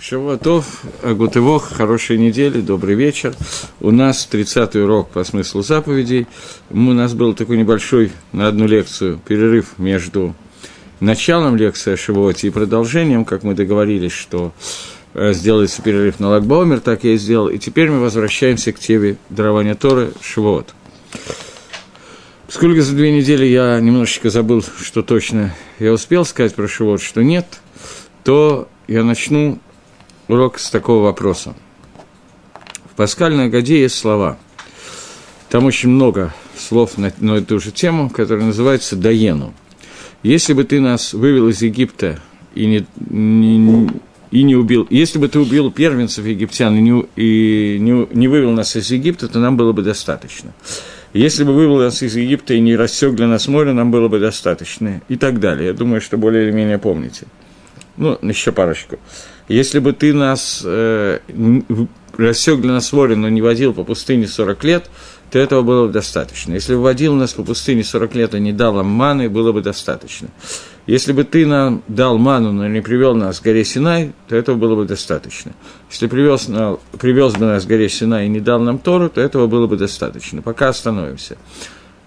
Шавуатов, Агутывох, хорошей недели, добрый вечер. У нас 30-й урок по смыслу заповедей. У нас был такой небольшой на одну лекцию перерыв между началом лекции о Шавуоте и продолжением, как мы договорились, что э, сделается перерыв на Лагбаумер, так я и сделал. И теперь мы возвращаемся к теме дарования Торы Шавуот. Сколько за две недели я немножечко забыл, что точно я успел сказать про Шавуот, что нет, то я начну урок с такого вопроса. В паскальной Агаде есть слова. Там очень много слов на, на эту же тему, которая называется «даену». Если бы ты нас вывел из Египта и не, не, и не убил, если бы ты убил первенцев египтян и, не, и не, не вывел нас из Египта, то нам было бы достаточно. Если бы вывел нас из Египта и не рассек для нас море, нам было бы достаточно. И так далее. Я думаю, что более или менее помните. Ну, еще парочку. Если бы ты нас э, рассек для нас море, но не водил по пустыне 40 лет, то этого было бы достаточно. Если бы водил нас по пустыне 40 лет и не дал нам маны, было бы достаточно. Если бы ты нам дал ману, но не привел нас к горе Синай, то этого было бы достаточно. Если привез, привез бы нас к горе Синай и не дал нам Тору, то этого было бы достаточно. Пока остановимся.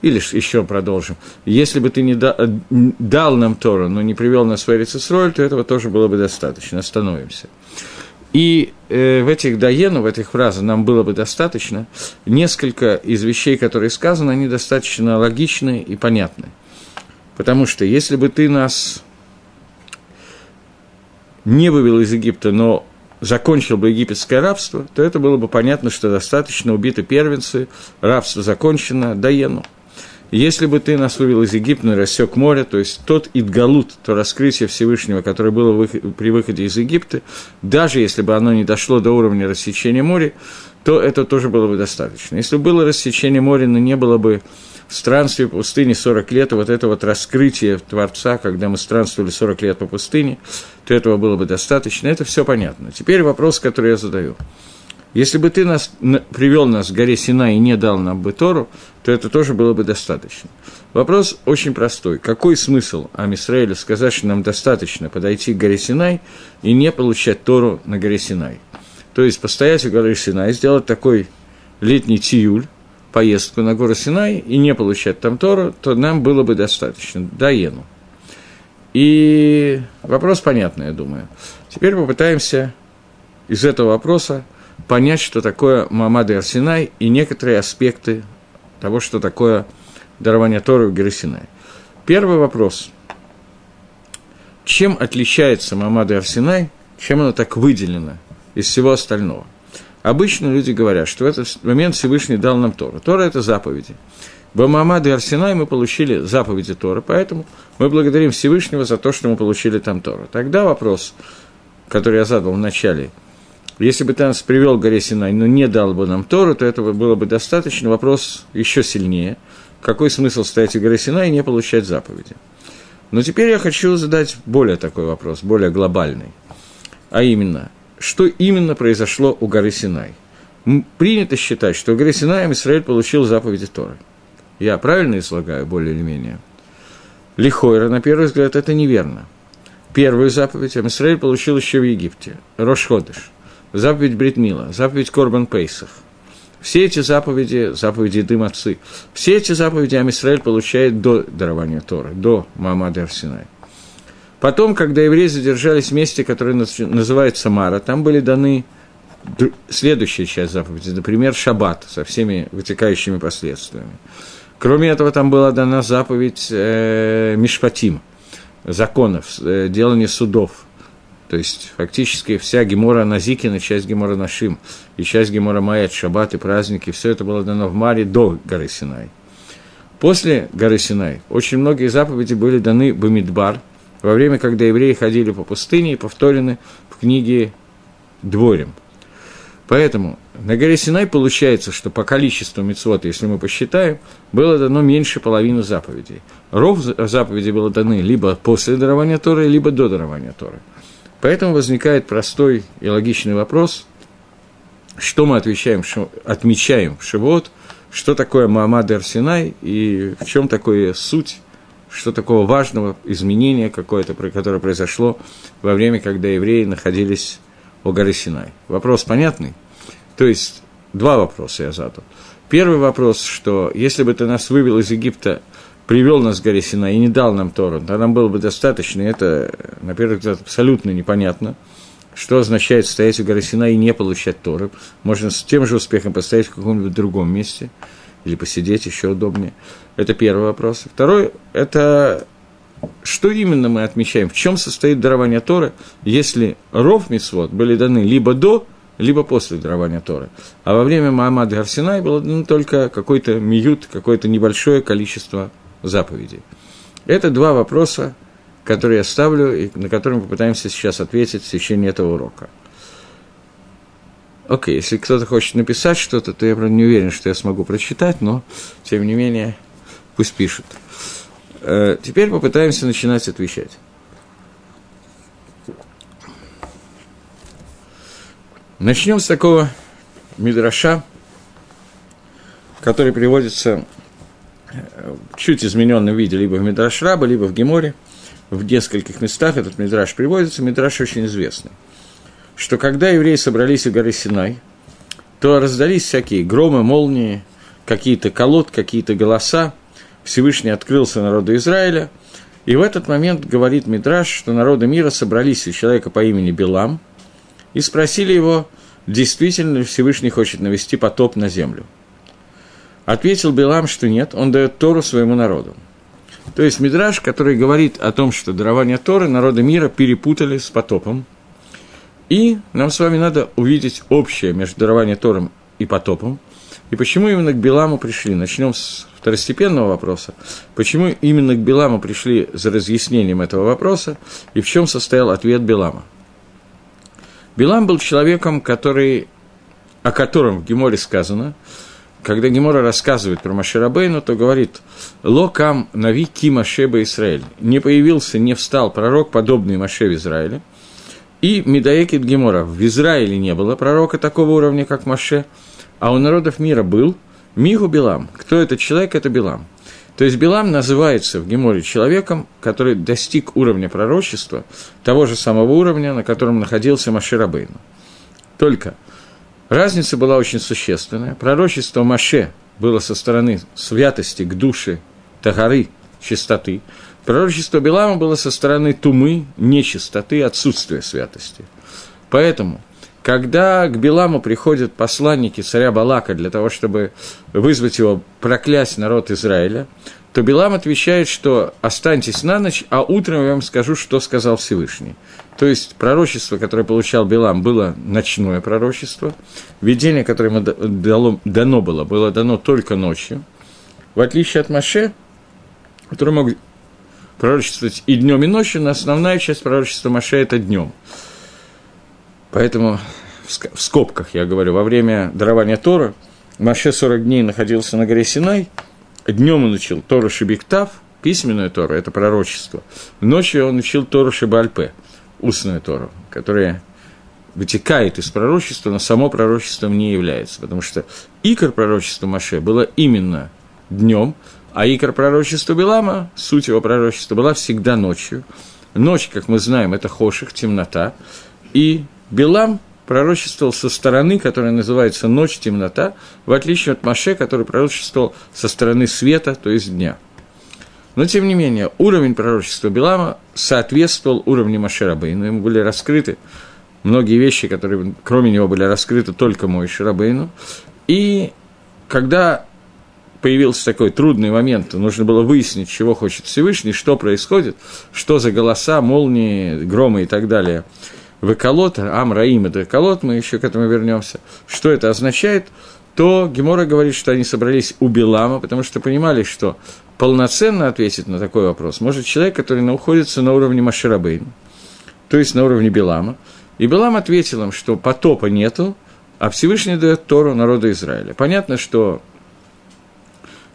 Или еще продолжим. Если бы ты не да, дал нам Тору, но не привел нас в Эрицесроль, то этого тоже было бы достаточно. Остановимся. И э, в этих даену, в этих фразах нам было бы достаточно. Несколько из вещей, которые сказаны, они достаточно логичны и понятны. Потому что если бы ты нас не вывел из Египта, но закончил бы египетское рабство, то это было бы понятно, что достаточно убиты первенцы, рабство закончено, даену. Если бы ты нас вывел из Египта и рассек море, то есть тот Идгалут, то раскрытие Всевышнего, которое было при выходе из Египта, даже если бы оно не дошло до уровня рассечения моря, то это тоже было бы достаточно. Если бы было рассечение моря, но не было бы в странстве по пустыне 40 лет, вот это вот раскрытие Творца, когда мы странствовали 40 лет по пустыне, то этого было бы достаточно. Это все понятно. Теперь вопрос, который я задаю – если бы ты нас, привел нас к горе Сина и не дал нам бы Тору, то это тоже было бы достаточно. Вопрос очень простой. Какой смысл Амисраэлю сказать, что нам достаточно подойти к горе Синай и не получать Тору на горе Синай? То есть постоять у горы Синай, сделать такой летний тиюль, поездку на гору Синай и не получать там Тору, то нам было бы достаточно. Даену. И вопрос понятный, я думаю. Теперь попытаемся из этого вопроса понять, что такое Мамад и Арсинай, и некоторые аспекты того, что такое дарование Торы в Герасинай. Первый вопрос. Чем отличается Мамад и Арсинай, чем оно так выделено из всего остального? Обычно люди говорят, что в этот момент Всевышний дал нам Тору. Тора – это заповеди. В Мамад и Арсинай мы получили заповеди Торы, поэтому мы благодарим Всевышнего за то, что мы получили там Тору. Тогда вопрос, который я задал в начале – если бы ты нас привел к горе Синай, но не дал бы нам Тору, то этого было бы достаточно. Вопрос еще сильнее. Какой смысл стоять у горы Синай и не получать заповеди? Но теперь я хочу задать более такой вопрос, более глобальный. А именно, что именно произошло у горы Синай? Принято считать, что у горы Синай Израиль получил заповеди Торы. Я правильно излагаю, более или менее? Лихойра, на первый взгляд, это неверно. Первую заповедь Израиль получил еще в Египте, Рошходыш – заповедь Бритмила, заповедь Корбан Пейсах. Все эти заповеди, заповеди Дым Отцы, все эти заповеди Амисраэль получает до дарования Торы, до Мамады Арсинай. Потом, когда евреи задержались в месте, которое называется Мара, там были даны следующая часть заповеди, например, Шаббат со всеми вытекающими последствиями. Кроме этого, там была дана заповедь э, Мишпатим, законов, э, делания судов – то есть, фактически, вся Гемора Назикина, часть Гемора Нашим, и часть Гемора Маят, Шаббат и праздники, все это было дано в Маре до горы Синай. После горы Синай очень многие заповеди были даны Бамидбар, во время, когда евреи ходили по пустыне и повторены в книге Дворем. Поэтому на горе Синай получается, что по количеству мецвод, если мы посчитаем, было дано меньше половины заповедей. Ров заповедей было даны либо после дарования Торы, либо до дарования Торы. Поэтому возникает простой и логичный вопрос, что мы отвечаем, отмечаем в Шивот, что такое Маамад Арсинай и в чем такое суть, что такого важного изменения какое-то, которое произошло во время, когда евреи находились о горе Синай. Вопрос понятный? То есть, два вопроса я задал. Первый вопрос, что если бы ты нас вывел из Египта, привел нас к горе Синай и не дал нам Тору, то нам было бы достаточно, и это, на первый взгляд, абсолютно непонятно, что означает стоять у горы Синай и не получать Торы. Можно с тем же успехом постоять в каком-нибудь другом месте или посидеть еще удобнее. Это первый вопрос. Второй – это что именно мы отмечаем, в чем состоит дарование Торы, если ров Мицвод были даны либо до, либо после дарования Торы. А во время Маамада Гарсинай было дано только какой-то миют, какое-то небольшое количество заповедей. Это два вопроса, которые я ставлю и на которые мы попытаемся сейчас ответить в течение этого урока. Окей, если кто-то хочет написать что-то, то я, правда, не уверен, что я смогу прочитать, но, тем не менее, пусть пишут. Э, теперь попытаемся начинать отвечать. Начнем с такого мидраша, который приводится в чуть измененном виде либо в Мидраш Раба, либо в Геморе. В нескольких местах этот Мидраш приводится. Мидраш очень известный. Что когда евреи собрались у горы Синай, то раздались всякие громы, молнии, какие-то колод, какие-то голоса, Всевышний открылся народу Израиля, и в этот момент говорит Мидраш, что народы мира собрались у человека по имени Билам и спросили его, действительно ли Всевышний хочет навести потоп на землю. Ответил Билам, что нет, он дает Тору своему народу. То есть Мидраш, который говорит о том, что дарование Торы народы мира перепутали с потопом. И нам с вами надо увидеть общее между дарованием Тором и потопом. И почему именно к Биламу пришли? Начнем с второстепенного вопроса, почему именно к Биламу пришли за разъяснением этого вопроса и в чем состоял ответ Билама. Билам был человеком, который, о котором в Геморе сказано, когда Гемора рассказывает про Маширабейну, то говорит «Локам нави ки Машеба Израиль». Не появился, не встал пророк, подобный Маше в Израиле. И Медаекит Гемора. В Израиле не было пророка такого уровня, как Маше, а у народов мира был – Мигу Билам. Кто этот человек? Это Билам. То есть Билам называется в Геморе человеком, который достиг уровня пророчества, того же самого уровня, на котором находился Маширабейну. Только разница была очень существенная. Пророчество Маше было со стороны святости к душе, тагары, чистоты. Пророчество Билама было со стороны тумы, нечистоты, отсутствия святости. Поэтому – когда к Биламу приходят посланники царя Балака для того, чтобы вызвать его проклясть народ Израиля, то Билам отвечает, что останьтесь на ночь, а утром я вам скажу, что сказал Всевышний. То есть пророчество, которое получал Билам, было ночное пророчество, видение, которое ему дало, дано было, было дано только ночью. В отличие от Маше, который мог пророчествовать и днем, и ночью, но основная часть пророчества Маше – это днем – Поэтому в скобках я говорю, во время дарования Тора Маше 40 дней находился на горе Синай, днем он учил Тору Шибиктав, письменную Тору, это пророчество, ночью он учил Тору Шибальпе, устную Тору, которая вытекает из пророчества, но само пророчеством не является, потому что икор пророчества Маше было именно днем, а икор пророчества Белама, суть его пророчества, была всегда ночью. Ночь, как мы знаем, это хоших, темнота, и Билам пророчествовал со стороны, которая называется ночь, темнота, в отличие от Маше, который пророчествовал со стороны света, то есть дня. Но, тем не менее, уровень пророчества Билама соответствовал уровню Маше Рабейну. Ему были раскрыты многие вещи, которые, кроме него, были раскрыты только мой Шарабейну. И когда появился такой трудный момент, нужно было выяснить, чего хочет Всевышний, что происходит, что за голоса, молнии, громы и так далее – Веколот, Амраим это Веколот, мы еще к этому вернемся. Что это означает? То Гемора говорит, что они собрались у Белама, потому что понимали, что полноценно ответить на такой вопрос может человек, который находится на уровне Маширабейна, то есть на уровне Белама. И Белам ответил им, что потопа нету, а Всевышний дает Тору народу Израиля. Понятно, что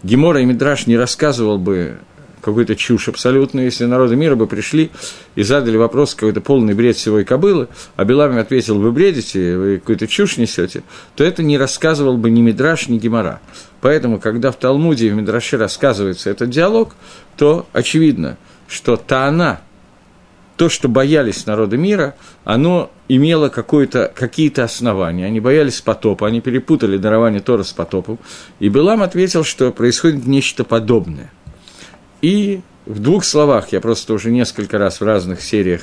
Гемора и Мидраш не рассказывал бы какую-то чушь абсолютно, если народы мира бы пришли и задали вопрос, какой-то полный бред всего и кобылы, а Белами ответил, вы бредите, вы какую-то чушь несете, то это не рассказывал бы ни Мидраш, ни Гемора. Поэтому, когда в Талмуде и в Мидраше рассказывается этот диалог, то очевидно, что Таана то, что боялись народа мира, оно имело какие-то основания. Они боялись потопа, они перепутали дарование Тора с потопом. И Белам ответил, что происходит нечто подобное. И в двух словах, я просто уже несколько раз в разных сериях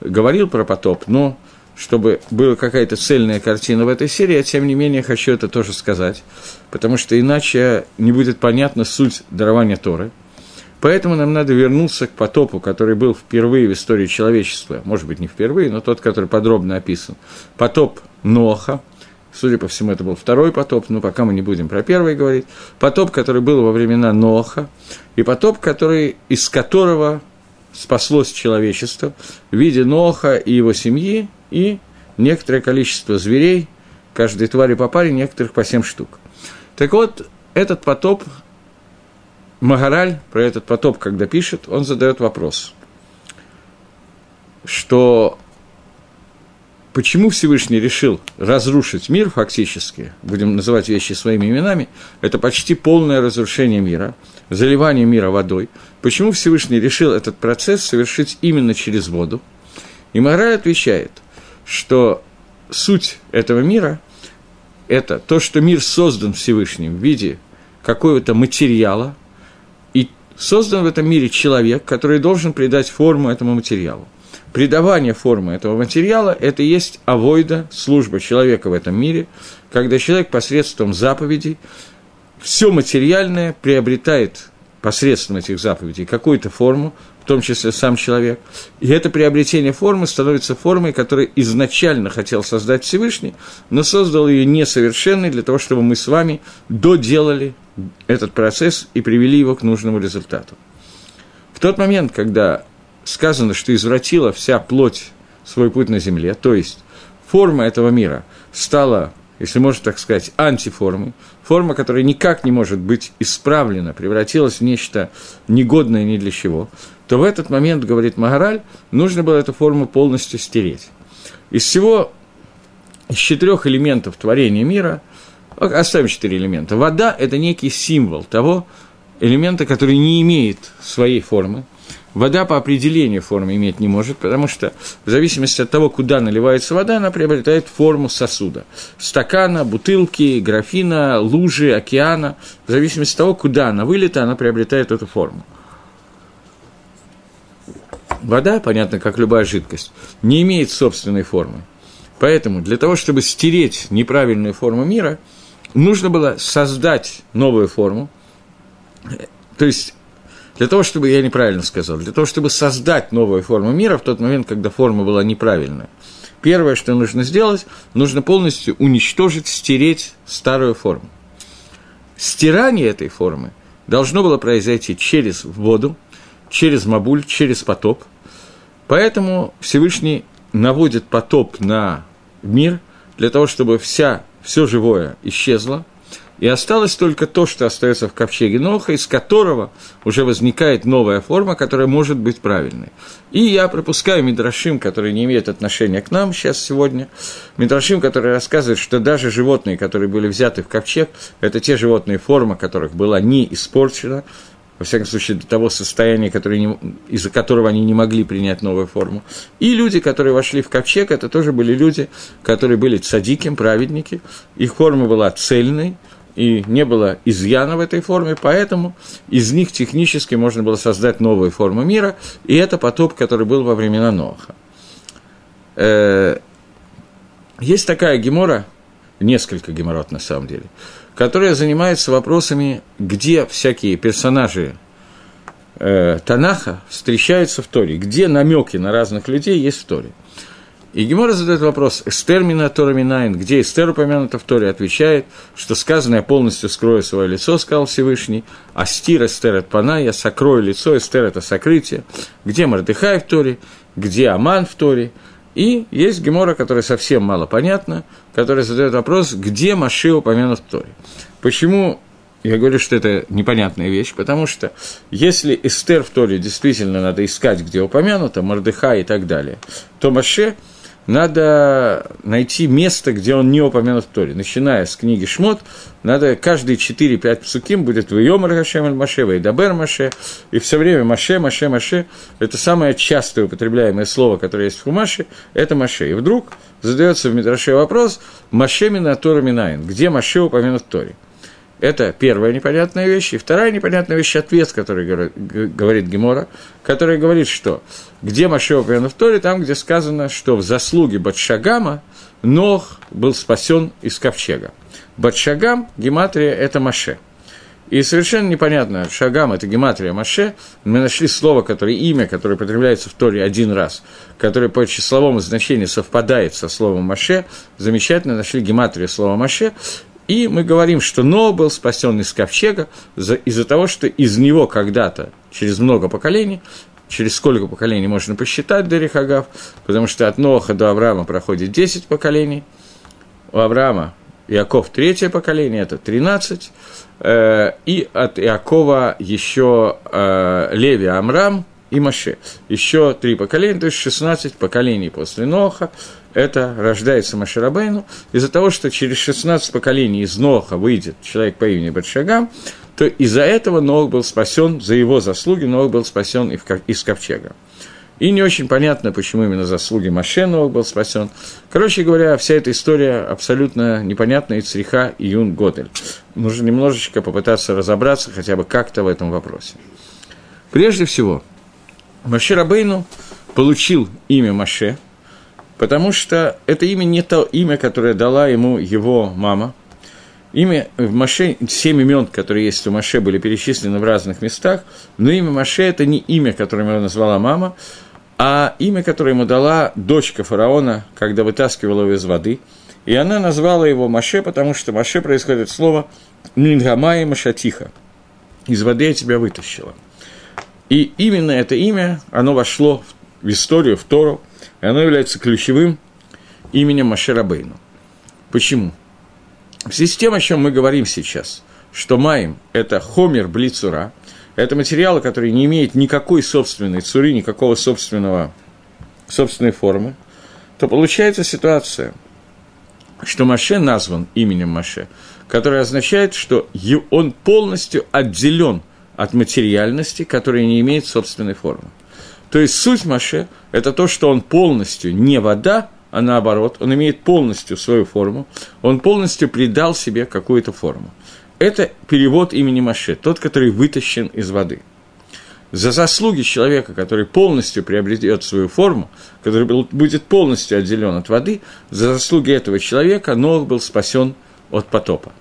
говорил про потоп, но чтобы была какая-то цельная картина в этой серии, я, тем не менее, хочу это тоже сказать, потому что иначе не будет понятна суть дарования Торы – Поэтому нам надо вернуться к потопу, который был впервые в истории человечества, может быть, не впервые, но тот, который подробно описан. Потоп Ноха, судя по всему, это был второй потоп, но пока мы не будем про первый говорить. Потоп, который был во времена Ноха, и потоп, который, из которого спаслось человечество в виде Ноха и его семьи, и некоторое количество зверей, каждой твари по паре, некоторых по семь штук. Так вот, этот потоп Магараль про этот потоп, когда пишет, он задает вопрос, что почему Всевышний решил разрушить мир фактически, будем называть вещи своими именами, это почти полное разрушение мира, заливание мира водой. Почему Всевышний решил этот процесс совершить именно через воду? И Магараль отвечает, что суть этого мира – это то, что мир создан Всевышним в виде какого-то материала – Создан в этом мире человек, который должен придать форму этому материалу. Придавание формы этого материала – это и есть авойда, служба человека в этом мире, когда человек посредством заповедей все материальное приобретает посредством этих заповедей какую-то форму, в том числе сам человек. И это приобретение формы становится формой, которую изначально хотел создать Всевышний, но создал ее несовершенной для того, чтобы мы с вами доделали этот процесс и привели его к нужному результату. В тот момент, когда сказано, что извратила вся плоть свой путь на земле, то есть форма этого мира стала, если можно так сказать, антиформой, форма, которая никак не может быть исправлена, превратилась в нечто негодное ни для чего, то в этот момент, говорит Магараль, нужно было эту форму полностью стереть. Из всего, из четырех элементов творения мира – Оставим четыре элемента. Вода – это некий символ того элемента, который не имеет своей формы. Вода по определению формы иметь не может, потому что в зависимости от того, куда наливается вода, она приобретает форму сосуда. Стакана, бутылки, графина, лужи, океана. В зависимости от того, куда она вылета, она приобретает эту форму. Вода, понятно, как любая жидкость, не имеет собственной формы. Поэтому для того, чтобы стереть неправильную форму мира – нужно было создать новую форму, то есть для того, чтобы, я неправильно сказал, для того, чтобы создать новую форму мира в тот момент, когда форма была неправильная, первое, что нужно сделать, нужно полностью уничтожить, стереть старую форму. Стирание этой формы должно было произойти через воду, через мабуль, через потоп. Поэтому Всевышний наводит потоп на мир для того, чтобы вся все живое исчезло, и осталось только то, что остается в ковчеге Ноха, из которого уже возникает новая форма, которая может быть правильной. И я пропускаю Мидрашим, который не имеет отношения к нам сейчас сегодня, Мидрашим, который рассказывает, что даже животные, которые были взяты в ковчег, это те животные, форма которых была не испорчена, во всяком случае, до того состояния, из-за которого они не могли принять новую форму. И люди, которые вошли в ковчег, это тоже были люди, которые были цадиким, праведники, их форма была цельной, и не было изъяна в этой форме, поэтому из них технически можно было создать новую форму мира, и это потоп, который был во времена Ноха. Э, есть такая гемора, несколько геморрот на самом деле – которая занимается вопросами, где всякие персонажи э, Танаха встречаются в Торе, где намеки на разных людей есть в Торе. И Гемора задает вопрос, Эстер мина Тора Минайн, где Эстер упомянута в Торе, отвечает, что сказано, я полностью скрою свое лицо, сказал Всевышний, а стир Эстер от Пана, я сокрою лицо, Эстер это сокрытие, где Мардыхай в Торе, где Аман в Торе, и есть Гемора, которая совсем мало понятна, которая задает вопрос, где Маши упомянут в Торе. Почему я говорю, что это непонятная вещь, потому что если Эстер в Торе действительно надо искать, где упомянуто, Мордыха и так далее, то Маше надо найти место, где он не упомянут в Торе. Начиная с книги Шмот, надо каждые 4-5 псуким будет в Йомар Хашем Аль Маше, в Эйдабер Маше, и все время Маше, Маше, Маше. Это самое частое употребляемое слово, которое есть в Хумаше, это Маше. И вдруг задается в Мидраше вопрос, Маше Мина Минайн, где Маше упомянут в Торе. Это первая непонятная вещь. И вторая непонятная вещь – ответ, который говорит Гемора, который говорит, что где Маше упомянут в Торе, там, где сказано, что в заслуге Батшагама Нох был спасен из ковчега. Батшагам, гематрия – это Маше. И совершенно непонятно, Шагам – это гематрия Маше. Мы нашли слово, которое, имя, которое употребляется в Торе один раз, которое по числовому значению совпадает со словом Маше. Замечательно нашли гематрию слова Маше. И мы говорим, что Ноа был спасен из ковчега из-за того, что из него когда-то, через много поколений, через сколько поколений можно посчитать до Рехагав, потому что от Ноха до Авраама проходит 10 поколений, у Авраама Иаков третье поколение, это 13, э, и от Иакова еще э, Леви Амрам и Маше. Еще три поколения, то есть 16 поколений после Ноха, это рождается Маширабейну, из-за того, что через 16 поколений из Ноха выйдет человек по имени Батшагам, то из-за этого Нох был спасен, за его заслуги Нох был спасен из ковчега. И не очень понятно, почему именно заслуги Маше Нох был спасен. Короче говоря, вся эта история абсолютно непонятна и цриха и юн Годель. Нужно немножечко попытаться разобраться хотя бы как-то в этом вопросе. Прежде всего, Маше Рабейну получил имя Маше – потому что это имя не то имя, которое дала ему его мама. Имя в Маше, семь имен, которые есть у Маше, были перечислены в разных местах, но имя Маше – это не имя, которое его назвала мама, а имя, которое ему дала дочка фараона, когда вытаскивала его из воды. И она назвала его Маше, потому что Маше происходит слово «Нингамай Машатиха» – «Из воды я тебя вытащила». И именно это имя, оно вошло в историю, в Тору, и оно является ключевым именем Машерабейну. Почему? В связи с тем, о чем мы говорим сейчас, что Маем – это хомер блицура, это материалы, которые не имеют никакой собственной цуры, никакого собственного, собственной формы, то получается ситуация, что Маше назван именем Маше, которое означает, что он полностью отделен от материальности, которая не имеет собственной формы. То есть суть Маше – это то, что он полностью не вода, а наоборот, он имеет полностью свою форму, он полностью придал себе какую-то форму. Это перевод имени Маше, тот, который вытащен из воды. За заслуги человека, который полностью приобретет свою форму, который будет полностью отделен от воды, за заслуги этого человека Ног был спасен от потопа.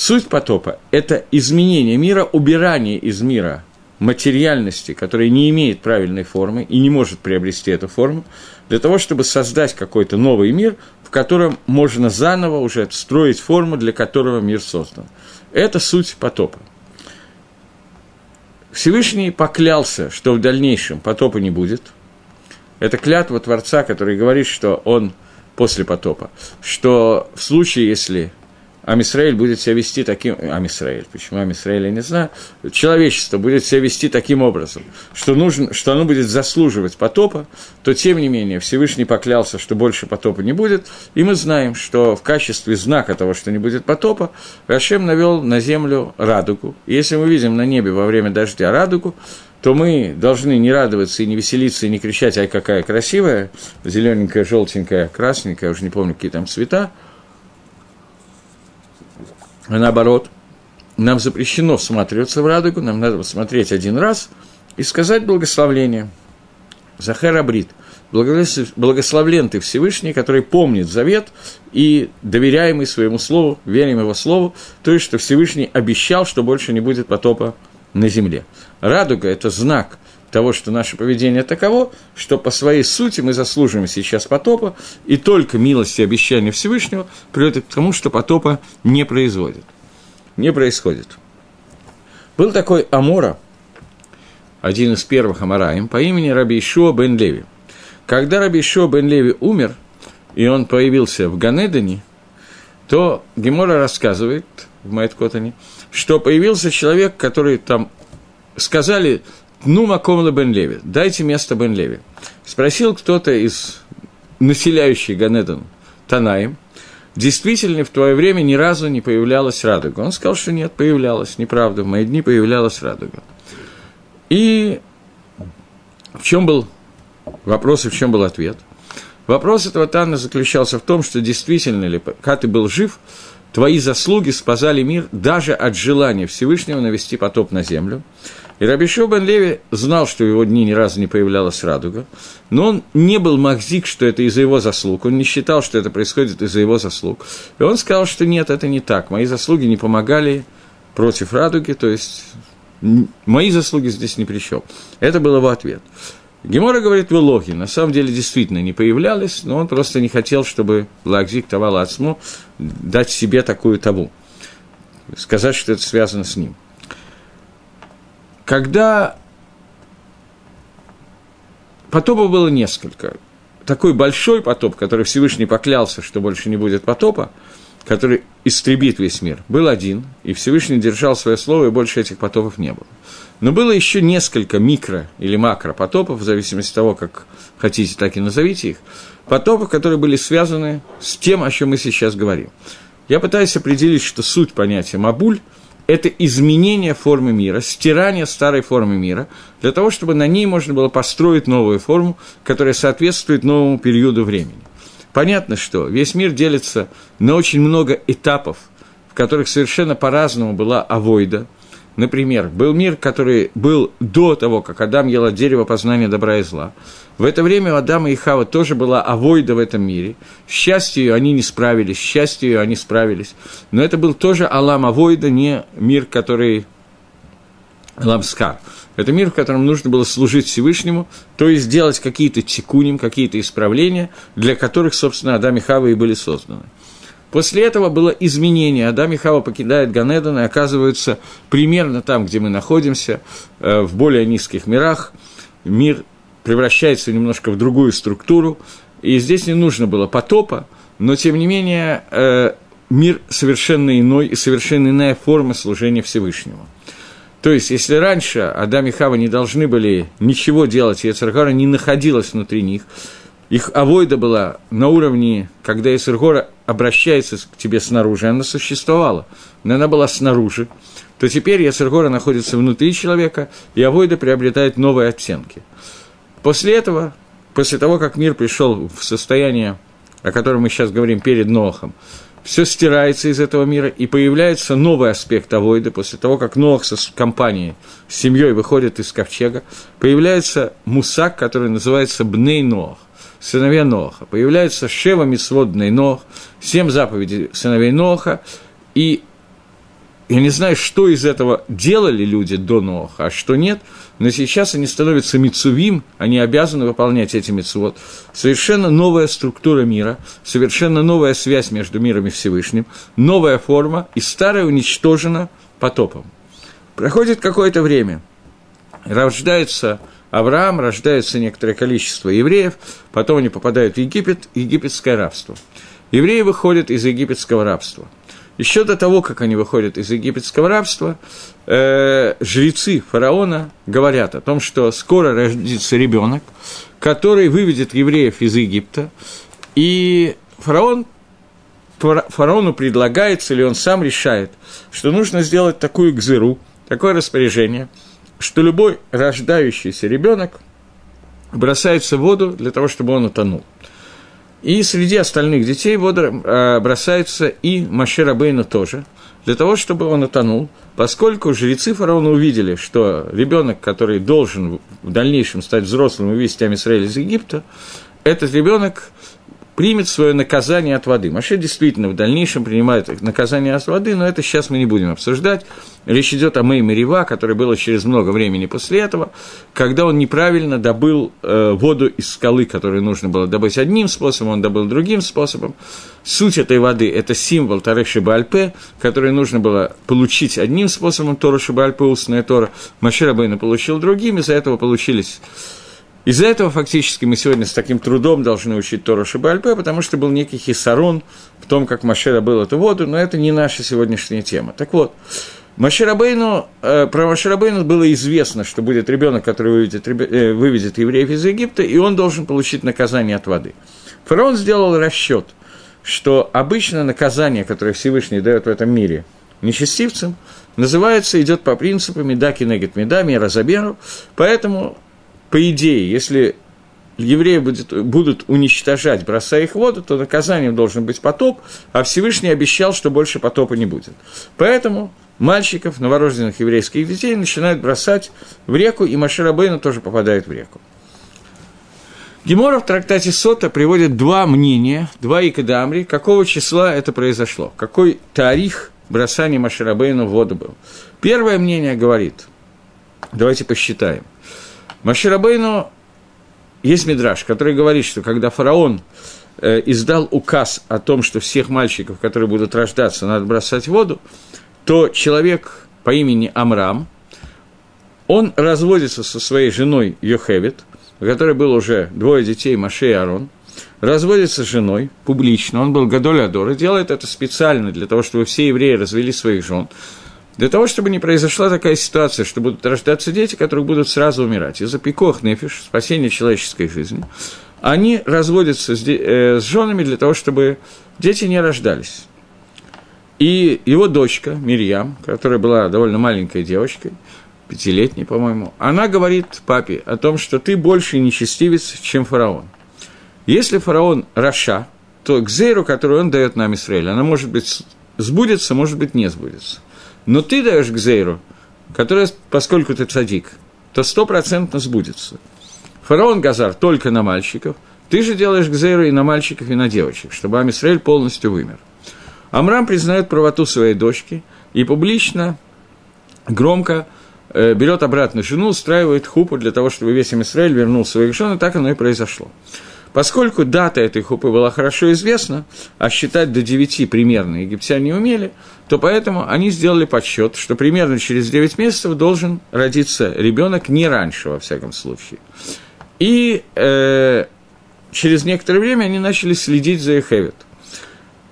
Суть потопа – это изменение мира, убирание из мира материальности, которая не имеет правильной формы и не может приобрести эту форму, для того, чтобы создать какой-то новый мир, в котором можно заново уже строить форму, для которого мир создан. Это суть потопа. Всевышний поклялся, что в дальнейшем потопа не будет. Это клятва Творца, который говорит, что он после потопа, что в случае, если Амисраэль будет себя вести таким... Амисраэль, почему Амисраэль, я не знаю. Человечество будет себя вести таким образом, что, нужно, что оно будет заслуживать потопа, то, тем не менее, Всевышний поклялся, что больше потопа не будет, и мы знаем, что в качестве знака того, что не будет потопа, Рашем навел на землю радугу. И если мы видим на небе во время дождя радугу, то мы должны не радоваться и не веселиться, и не кричать, ай, какая красивая, зелененькая, желтенькая, красненькая, уже не помню, какие там цвета, а наоборот, нам запрещено всматриваться в радугу, нам надо посмотреть один раз и сказать благословление. Захар Абрит, благословлен ты Всевышний, который помнит завет и доверяемый своему слову, верим его слову, то есть, что Всевышний обещал, что больше не будет потопа на земле. Радуга – это знак того, что наше поведение таково, что по своей сути мы заслуживаем сейчас потопа, и только милость и обещание Всевышнего приводит к тому, что потопа не производит. Не происходит. Был такой Амора, один из первых Амараем, по имени Раби Ишуа бен Леви. Когда Раби Ишуа бен Леви умер, и он появился в Ганедане, то Гемора рассказывает в Майткотане, что появился человек, который там сказали, ну, Макомла Бен Леви, дайте место Бен Леви. Спросил кто-то из населяющий Ганедон Танаем, действительно в твое время ни разу не появлялась радуга. Он сказал, что нет, появлялась, неправда, в мои дни появлялась радуга. И в чем был вопрос и в чем был ответ? Вопрос этого Тана заключался в том, что действительно ли, когда ты был жив, твои заслуги спасали мир даже от желания Всевышнего навести потоп на землю. И Рабишо бен Леви знал, что в его дни ни разу не появлялась радуга, но он не был махзик, что это из-за его заслуг, он не считал, что это происходит из-за его заслуг. И он сказал, что нет, это не так, мои заслуги не помогали против радуги, то есть мои заслуги здесь ни при чем. Это был его ответ. Гемора говорит в Илохе, на самом деле действительно не появлялись, но он просто не хотел, чтобы Лагзик Тавал Ацму дать себе такую табу, сказать, что это связано с ним. Когда потопов было несколько, такой большой потоп, который Всевышний поклялся, что больше не будет потопа, который истребит весь мир, был один, и Всевышний держал свое слово, и больше этих потопов не было. Но было еще несколько микро- или макро-потопов, в зависимости от того, как хотите, так и назовите их, потопов, которые были связаны с тем, о чем мы сейчас говорим. Я пытаюсь определить, что суть понятия «мабуль» – это изменение формы мира, стирание старой формы мира, для того, чтобы на ней можно было построить новую форму, которая соответствует новому периоду времени. Понятно, что весь мир делится на очень много этапов, в которых совершенно по-разному была авойда – Например, был мир, который был до того, как Адам ел от дерева познания добра и зла. В это время у Адама и Хава тоже была авойда в этом мире. Счастью, они не справились, счастью, они справились. Но это был тоже Алам Авойда, не мир, который Ламскар. Это мир, в котором нужно было служить Всевышнему, то есть делать какие-то тикуним, какие-то исправления, для которых, собственно, Адам и Хава и были созданы. После этого было изменение. Адам и Хава покидают Ганедан и оказываются примерно там, где мы находимся, э, в более низких мирах. Мир превращается немножко в другую структуру. И здесь не нужно было потопа, но, тем не менее, э, мир совершенно иной и совершенно иная форма служения Всевышнему. То есть, если раньше Адам и Хава не должны были ничего делать, и Ецаргара не находилась внутри них, их авойда была на уровне, когда Исергора обращается к тебе снаружи, она существовала, но она была снаружи, то теперь Исергора находится внутри человека, и авойда приобретает новые оттенки. После этого, после того, как мир пришел в состояние, о котором мы сейчас говорим перед Нохом, все стирается из этого мира, и появляется новый аспект Авойда, после того, как Ноах со компанией, с семьей выходит из ковчега, появляется мусак, который называется Бней Ноах сыновья Ноха. Появляется Шева Мицводный Нох, семь заповедей сыновей Ноха, и я не знаю, что из этого делали люди до Ноха, а что нет, но сейчас они становятся мицувим, они обязаны выполнять эти мицвод. Совершенно новая структура мира, совершенно новая связь между миром и Всевышним, новая форма, и старая уничтожена потопом. Проходит какое-то время, рождается Авраам, рождается некоторое количество евреев, потом они попадают в Египет, египетское рабство. Евреи выходят из египетского рабства. Еще до того, как они выходят из египетского рабства, э, жрецы фараона говорят о том, что скоро родится ребенок, который выведет евреев из Египта, и фараон фараону предлагается, или он сам решает, что нужно сделать такую гзыру, такое распоряжение – что любой рождающийся ребенок бросается в воду для того, чтобы он утонул. И среди остальных детей в воду э, бросается и Машир Абейна тоже, для того, чтобы он утонул, поскольку жрецы фараона увидели, что ребенок, который должен в дальнейшем стать взрослым и вывести Амисраэль из Египта, этот ребенок примет свое наказание от воды. Маше действительно в дальнейшем принимает наказание от воды, но это сейчас мы не будем обсуждать. Речь идет о Мэй Мерива, которое было через много времени после этого, когда он неправильно добыл э, воду из скалы, которую нужно было добыть одним способом, он добыл другим способом. Суть этой воды – это символ Тары Шибальпе, который нужно было получить одним способом, Тора Шибальпе, устная Тора. Машир Абейна получил другим, из-за этого получились из-за этого фактически мы сегодня с таким трудом должны учить Тору Шибальпе, потому что был некий хисарон в том, как Машера был эту воду, но это не наша сегодняшняя тема. Так вот, Маширабейну, э, про Маширабейну было известно, что будет ребенок, который выведет, э, выведет евреев из Египта, и он должен получить наказание от воды. Фараон сделал расчет, что обычно наказание, которое Всевышний дает в этом мире нечестивцам, называется, идет по принципу меда кинегет меда, мера заберу, поэтому, по идее, если евреи будет, будут уничтожать, бросая их в воду, то наказанием должен быть потоп, а Всевышний обещал, что больше потопа не будет. Поэтому мальчиков, новорожденных еврейских детей, начинают бросать в реку, и Маширабейну тоже попадает в реку. Гемора в трактате Сота приводит два мнения, два икадамри, какого числа это произошло, какой тарих бросания Маширабейну в воду был. Первое мнение говорит, давайте посчитаем. Маширабейну есть мидраж, который говорит, что когда фараон э, издал указ о том, что всех мальчиков, которые будут рождаться, надо бросать в воду, то человек по имени Амрам, он разводится со своей женой Йохевит, у которой было уже двое детей, Маше и Арон, разводится с женой публично, он был Гадоль Адор, и делает это специально для того, чтобы все евреи развели своих жен, для того, чтобы не произошла такая ситуация, что будут рождаться дети, которые будут сразу умирать. Из-за пикох нефиш, спасения человеческой жизни, они разводятся с, э, с женами для того, чтобы дети не рождались. И его дочка Мирьям, которая была довольно маленькой девочкой, пятилетней, по-моему, она говорит папе о том, что ты больше нечестивец, чем фараон. Если фараон Раша, то к Зейру, который он дает нам Израиль, она может быть сбудется, может быть не сбудется. Но ты даешь к Зейру, который, поскольку ты цадик, то стопроцентно сбудется. Фараон Газар только на мальчиков, ты же делаешь к Зейру и на мальчиков, и на девочек, чтобы Амисраэль полностью вымер. Амрам признает правоту своей дочки и публично, громко э, берет обратно жену, устраивает хупу для того, чтобы весь Израиль вернул своих жен, и так оно и произошло. Поскольку дата этой хупы была хорошо известна, а считать до 9 примерно египтяне не умели, то поэтому они сделали подсчет, что примерно через 9 месяцев должен родиться ребенок не раньше, во всяком случае. И э, через некоторое время они начали следить за Эхевет.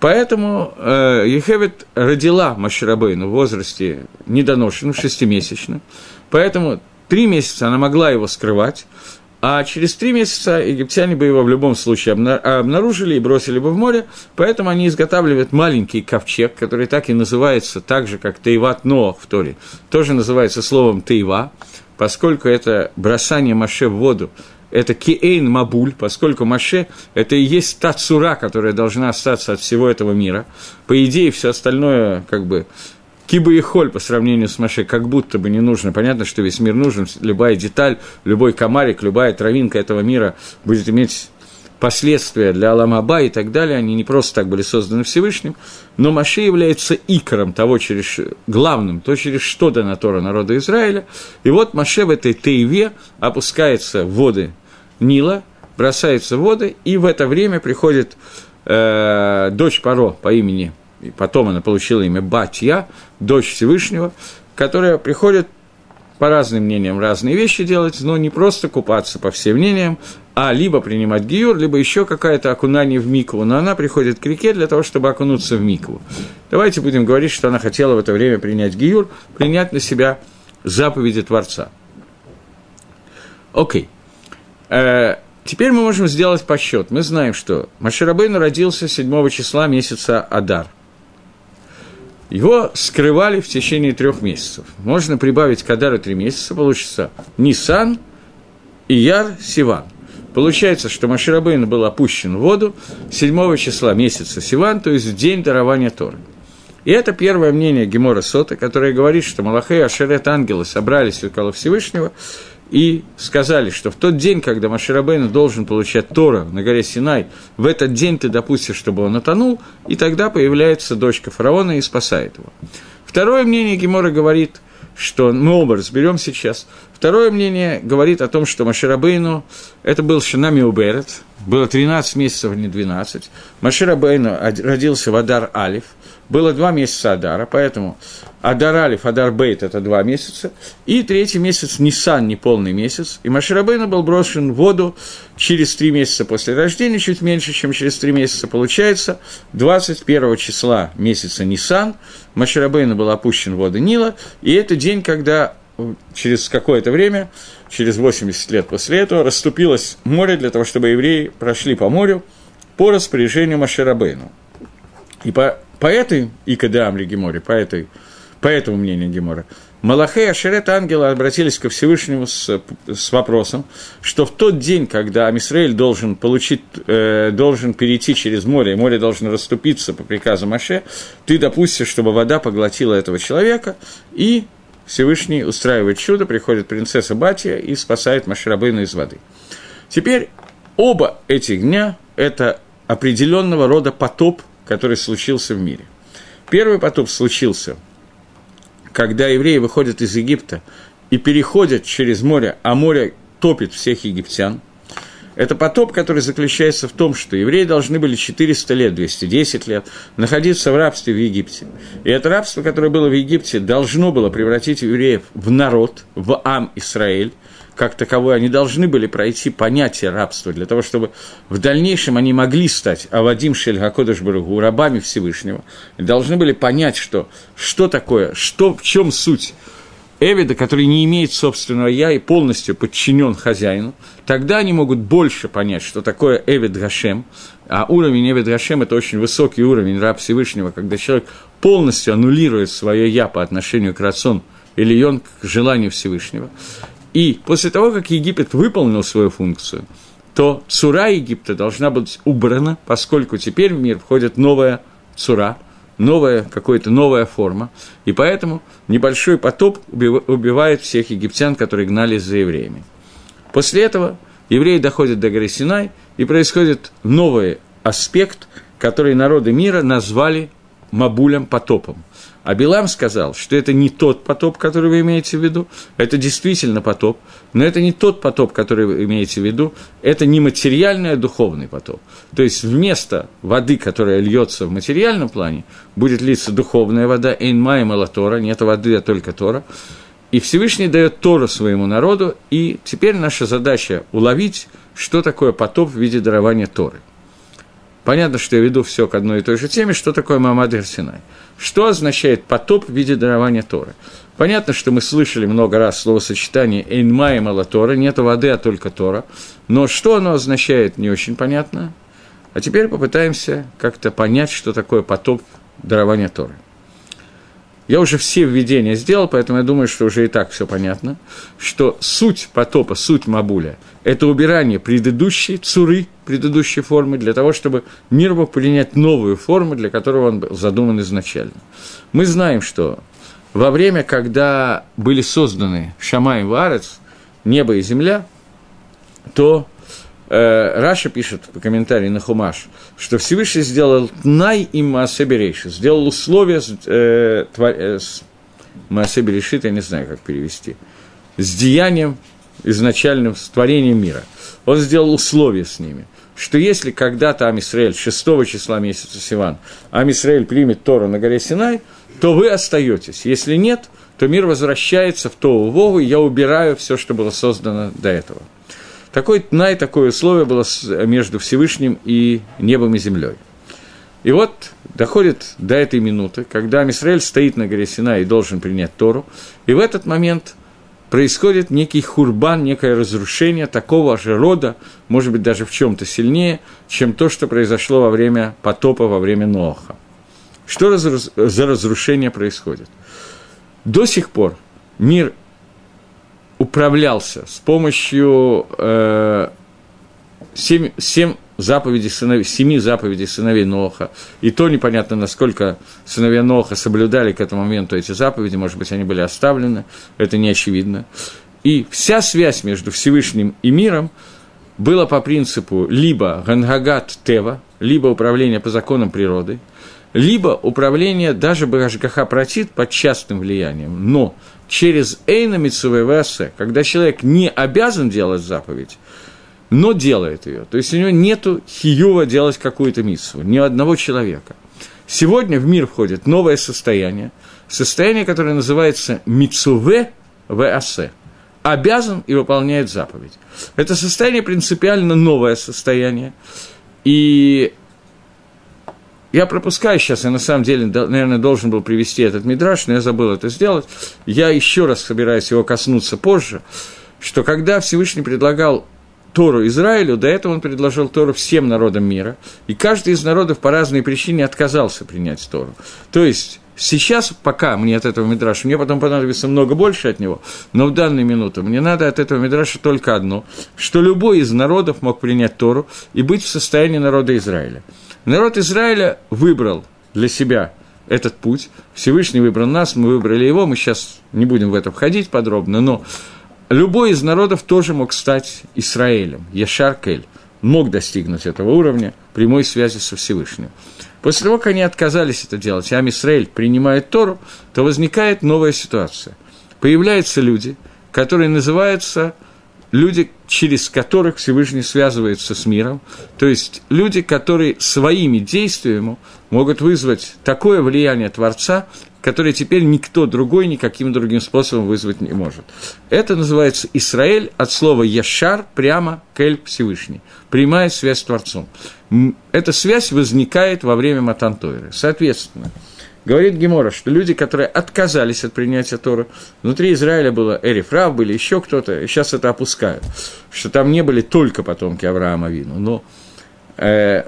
Поэтому э, Ехевет родила Маширабейну в возрасте недоношенном, шестимесячном. Поэтому три месяца она могла его скрывать, а через три месяца египтяне бы его в любом случае обнаружили и бросили бы в море, поэтому они изготавливают маленький ковчег, который так и называется, так же, как Тейват Ноах в Торе, тоже называется словом Тейва, поскольку это бросание Маше в воду это Киэйн Мабуль, поскольку Маше – это и есть та цура, которая должна остаться от всего этого мира. По идее, все остальное, как бы, киба и холь по сравнению с Маше, как будто бы не нужно. Понятно, что весь мир нужен, любая деталь, любой комарик, любая травинка этого мира будет иметь последствия для Аламаба и так далее, они не просто так были созданы Всевышним, но Маше является икором того, через, главным, то, через что дана Тора народа Израиля. И вот Маше в этой Тейве опускается в воды Нила, бросается в воды, и в это время приходит э, дочь Паро по имени, и потом она получила имя Батья, дочь Всевышнего, которая приходит по разным мнениям разные вещи делать, но не просто купаться по всем мнениям, а либо принимать гиюр, либо еще какое-то окунание в микву, но она приходит к реке для того, чтобы окунуться в микву. Давайте будем говорить, что она хотела в это время принять гиюр, принять на себя заповеди Творца. Окей. Э, теперь мы можем сделать подсчет. Мы знаем, что Маширабейн родился 7 числа месяца Адар. Его скрывали в течение трех месяцев. Можно прибавить к Адару три месяца, получится Нисан, Ияр, Сиван – Получается, что Маширабейн был опущен в воду 7 числа месяца Сиван, то есть в день дарования Торы. И это первое мнение Гемора Сота, которое говорит, что Малахей Ашерет ангелы собрались около Всевышнего и сказали, что в тот день, когда Маширабейн должен получать Тора на горе Синай, в этот день ты допустишь, чтобы он утонул, и тогда появляется дочка фараона и спасает его. Второе мнение Гемора говорит, что мы оба разберем сейчас, Второе мнение говорит о том, что Маширабейну, это был Шинами Уберет, было 13 месяцев, а не 12. Маширабейну родился в Адар Алиф, было два месяца Адара, поэтому Адар Алиф, Адар Бейт – это два месяца, и третий месяц Нисан, неполный месяц, и Маширабейна был брошен в воду через три месяца после рождения, чуть меньше, чем через три месяца, получается, 21 числа месяца Нисан Маширабейна был опущен в воды Нила, и это день, когда через какое-то время, через 80 лет после этого, расступилось море для того, чтобы евреи прошли по морю по распоряжению Маширабейну. И по, по этой Икадам Геморе, по, этой, по этому мнению Гемора, Малахей и Ашерет ангелы обратились ко Всевышнему с, с вопросом, что в тот день, когда Амисраэль должен, получить, э, должен перейти через море, и море должно расступиться по приказу Маше, ты допустишь, чтобы вода поглотила этого человека, и Всевышний устраивает чудо, приходит принцесса Батия и спасает Маширабейну из воды. Теперь оба этих дня – это определенного рода потоп, который случился в мире. Первый потоп случился, когда евреи выходят из Египта и переходят через море, а море топит всех египтян. Это потоп, который заключается в том, что евреи должны были 400 лет, 210 лет находиться в рабстве в Египте. И это рабство, которое было в Египте, должно было превратить евреев в народ, в Ам Исраэль, как таковой, они должны были пройти понятие рабства для того, чтобы в дальнейшем они могли стать Авадим Шельгакодыш Баругу, рабами Всевышнего, и должны были понять, что, что такое, что, в чем суть Эвида, который не имеет собственного «я» и полностью подчинен хозяину, тогда они могут больше понять, что такое Эвид Гашем, а уровень Эвид Гашем – это очень высокий уровень раб Всевышнего, когда человек полностью аннулирует свое «я» по отношению к рацион или он к желанию Всевышнего. И после того, как Египет выполнил свою функцию, то цура Египта должна быть убрана, поскольку теперь в мир входит новая цура, новая, какая-то новая форма, и поэтому небольшой потоп убивает всех египтян, которые гнались за евреями. После этого евреи доходят до горы Синай, и происходит новый аспект, который народы мира назвали Мабулем потопом. А Билам сказал, что это не тот потоп, который вы имеете в виду, это действительно потоп, но это не тот потоп, который вы имеете в виду, это не материальный, а духовный потоп. То есть вместо воды, которая льется в материальном плане, будет литься духовная вода, эйнма и малатора, нет воды, а только Тора. И Всевышний дает Тору своему народу, и теперь наша задача уловить, что такое потоп в виде дарования Торы. Понятно, что я веду все к одной и той же теме, что такое Мамад Синай. Что означает потоп в виде дарования Торы? Понятно, что мы слышали много раз словосочетание «эйнма» и «малатора», нет воды, а только Тора. Но что оно означает, не очень понятно. А теперь попытаемся как-то понять, что такое потоп дарования Торы. Я уже все введения сделал, поэтому я думаю, что уже и так все понятно, что суть потопа, суть Мабуля – это убирание предыдущей цуры, предыдущей формы, для того, чтобы мир мог принять новую форму, для которого он был задуман изначально. Мы знаем, что во время, когда были созданы Шамай и Варец, небо и земля, то Раша пишет по комментарии на Хумаш, что Всевышний сделал Тнай и Маасеберейши, сделал условия э, твор, э, с Маасеберешит, я не знаю, как перевести, с деянием изначальным, с творением мира. Он сделал условия с ними, что если когда-то Амисраэль 6 числа месяца Сиван, Амисраэль примет Тору на горе Синай, то вы остаетесь. Если нет, то мир возвращается в то Вову, и я убираю все, что было создано до этого – такой тнай, такое условие было между Всевышним и небом и землей. И вот доходит до этой минуты, когда Мисраэль стоит на горе Сина и должен принять Тору, и в этот момент происходит некий хурбан, некое разрушение такого же рода, может быть, даже в чем-то сильнее, чем то, что произошло во время потопа, во время Ноаха. Что за разрушение происходит? До сих пор мир управлялся с помощью э, семь, семь заповедей сыновей, семи заповедей сыновей Ноха, и то непонятно, насколько сыновья Ноха соблюдали к этому моменту эти заповеди, может быть, они были оставлены, это не очевидно. И вся связь между Всевышним и миром была по принципу либо Гангагат Тева, либо управление по законам природы, либо управление даже Багашгаха Протит под частным влиянием, но через Эйна Митсувей Васе, когда человек не обязан делать заповедь, но делает ее. То есть у него нет хиюва делать какую-то миссу, ни одного человека. Сегодня в мир входит новое состояние, состояние, которое называется Мицуве ВАС обязан и выполняет заповедь. Это состояние принципиально новое состояние. И я пропускаю сейчас, я на самом деле, наверное, должен был привести этот мидраж, но я забыл это сделать. Я еще раз собираюсь его коснуться позже, что когда Всевышний предлагал Тору Израилю, до этого он предложил Тору всем народам мира, и каждый из народов по разной причине отказался принять Тору. То есть Сейчас, пока мне от этого мидраша, мне потом понадобится много больше от него, но в данную минуту мне надо от этого мидраша только одно, что любой из народов мог принять Тору и быть в состоянии народа Израиля. Народ Израиля выбрал для себя этот путь, Всевышний выбрал нас, мы выбрали его, мы сейчас не будем в это входить подробно, но любой из народов тоже мог стать Израилем, Яшар Кель, мог достигнуть этого уровня прямой связи со Всевышним. После того, как они отказались это делать, и Амисраэль принимает Тору, то возникает новая ситуация. Появляются люди, которые называются люди, через которых Всевышний связывается с миром, то есть люди, которые своими действиями могут вызвать такое влияние Творца, которое теперь никто другой никаким другим способом вызвать не может. Это называется Израиль от слова «яшар» прямо «кель» Всевышний, прямая связь с Творцом. Эта связь возникает во время Матантойры. Соответственно, говорит Гемора, что люди, которые отказались от принятия Тора, внутри Израиля было Эрифрав, были еще кто-то, и сейчас это опускают, что там не были только потомки Авраама Вину, но э,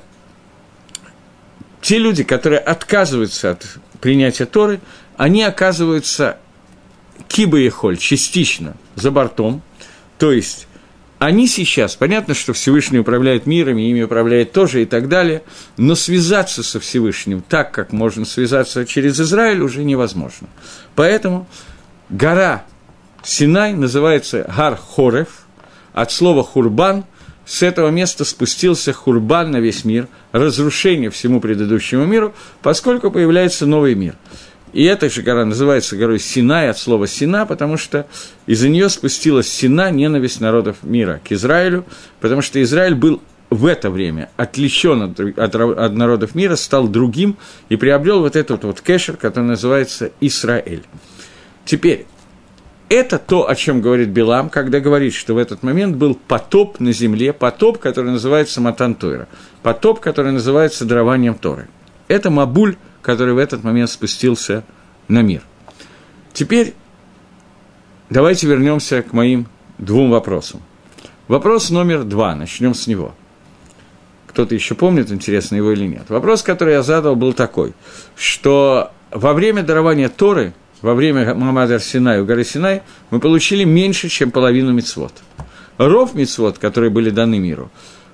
те люди, которые отказываются от принятия Торы, они оказываются киба холь, частично за бортом, то есть они сейчас, понятно, что Всевышний управляет миром, и ими управляет тоже и так далее, но связаться со Всевышним так, как можно связаться через Израиль, уже невозможно. Поэтому гора Синай называется Гар Хорев, от слова Хурбан, с этого места спустился Хурбан на весь мир, разрушение всему предыдущему миру, поскольку появляется новый мир – и эта же гора называется горой Синай от слова Сина, потому что из-за нее спустилась Сина, ненависть народов мира к Израилю, потому что Израиль был в это время отличен от, от, от народов мира, стал другим и приобрел вот этот вот кэшер, который называется Израиль. Теперь, это то, о чем говорит Билам, когда говорит, что в этот момент был потоп на земле, потоп, который называется Матантойра, потоп, который называется дарованием Торы. Это Мабуль – который в этот момент спустился на мир. Теперь давайте вернемся к моим двум вопросам. Вопрос номер два, начнем с него. Кто-то еще помнит, интересно его или нет. Вопрос, который я задал, был такой, что во время дарования Торы, во время Мамада Синай у горы Синай, мы получили меньше, чем половину мицвод. Ров мицвод, которые были даны миру,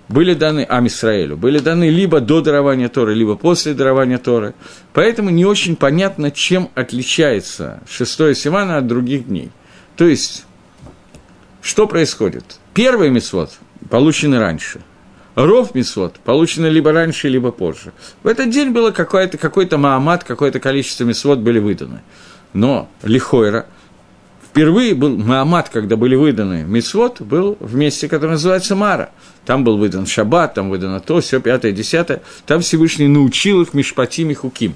были даны Амисраэлю, были даны либо до дарования Торы, либо после дарования Торы. Поэтому не очень понятно, чем отличается шестое Симана от других дней. То есть, что происходит? Первый мисвод получены раньше. Ров мисвод получены либо раньше, либо позже. В этот день было какой-то какой Маамат, какое-то количество мисвод были выданы. Но Лихойра, впервые был Маамат, когда были выданы мисвод, был в месте, которое называется Мара – там был выдан шаббат, там выдано то, все, пятое, десятое. Там Всевышний научил их Мишпатим и Хуким.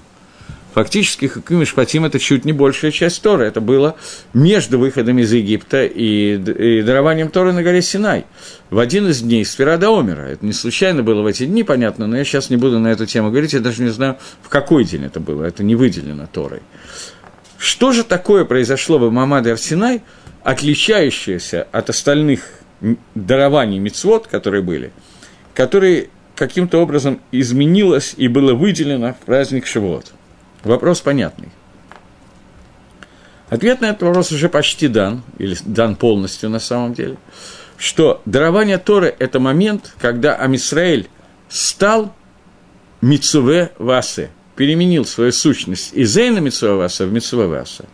Фактически Хуким и Мишпатим – это чуть не большая часть Торы. Это было между выходом из Египта и, и дарованием Торы на горе Синай. В один из дней Сферада Омера. Это не случайно было в эти дни, понятно, но я сейчас не буду на эту тему говорить, я даже не знаю, в какой день это было. Это не выделено Торой. Что же такое произошло в Мамаде Арсинай, отличающееся от остальных дарований мицвод, которые были, которые каким-то образом изменилось и было выделено в праздник Шивот. Вопрос понятный. Ответ на этот вопрос уже почти дан, или дан полностью на самом деле, что дарование Торы – это момент, когда Амисраэль стал Мицуве Васе, переменил свою сущность из Эйна Мицуве Васе в Мицуве Васе.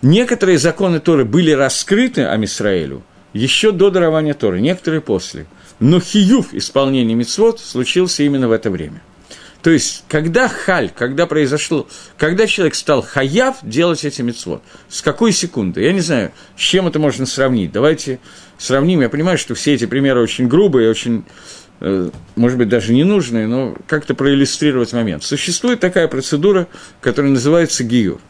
Некоторые законы Торы были раскрыты Амисраэлю – еще до дарования Торы, некоторые после. Но хиюв исполнения мицвод случился именно в это время. То есть, когда халь, когда произошло, когда человек стал хаяв делать эти мицвод, с какой секунды? Я не знаю, с чем это можно сравнить. Давайте сравним. Я понимаю, что все эти примеры очень грубые, очень может быть, даже не нужные, но как-то проиллюстрировать момент. Существует такая процедура, которая называется гиюр.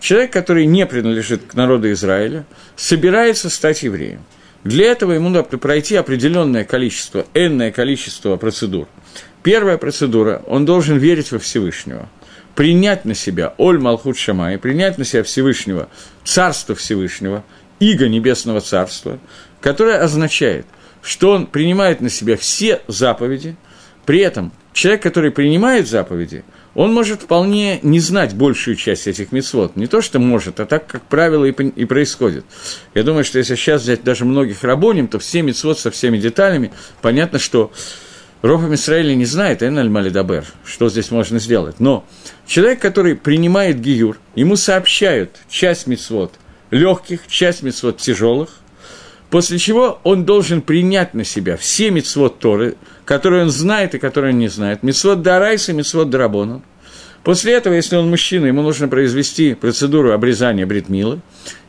Человек, который не принадлежит к народу Израиля, собирается стать евреем. Для этого ему надо пройти определенное количество, энное количество процедур. Первая процедура, он должен верить во Всевышнего, принять на себя Оль Малхут Шамай, принять на себя Всевышнего, Царство Всевышнего, Иго Небесного Царства, которое означает, что он принимает на себя все заповеди, при этом человек, который принимает заповеди, он может вполне не знать большую часть этих мецвод. Не то, что может, а так, как правило, и, происходит. Я думаю, что если сейчас взять даже многих рабоним, то все мецвод со всеми деталями, понятно, что Рофа Израиля не знает, Энналь Малидабер, что здесь можно сделать. Но человек, который принимает гиюр, ему сообщают часть мецвод легких, часть мецвод тяжелых, после чего он должен принять на себя все мецвод Торы, которые он знает и которые он не знает, мецвод Дарайса мецвод Дарабона. После этого, если он мужчина, ему нужно произвести процедуру обрезания бритмилы,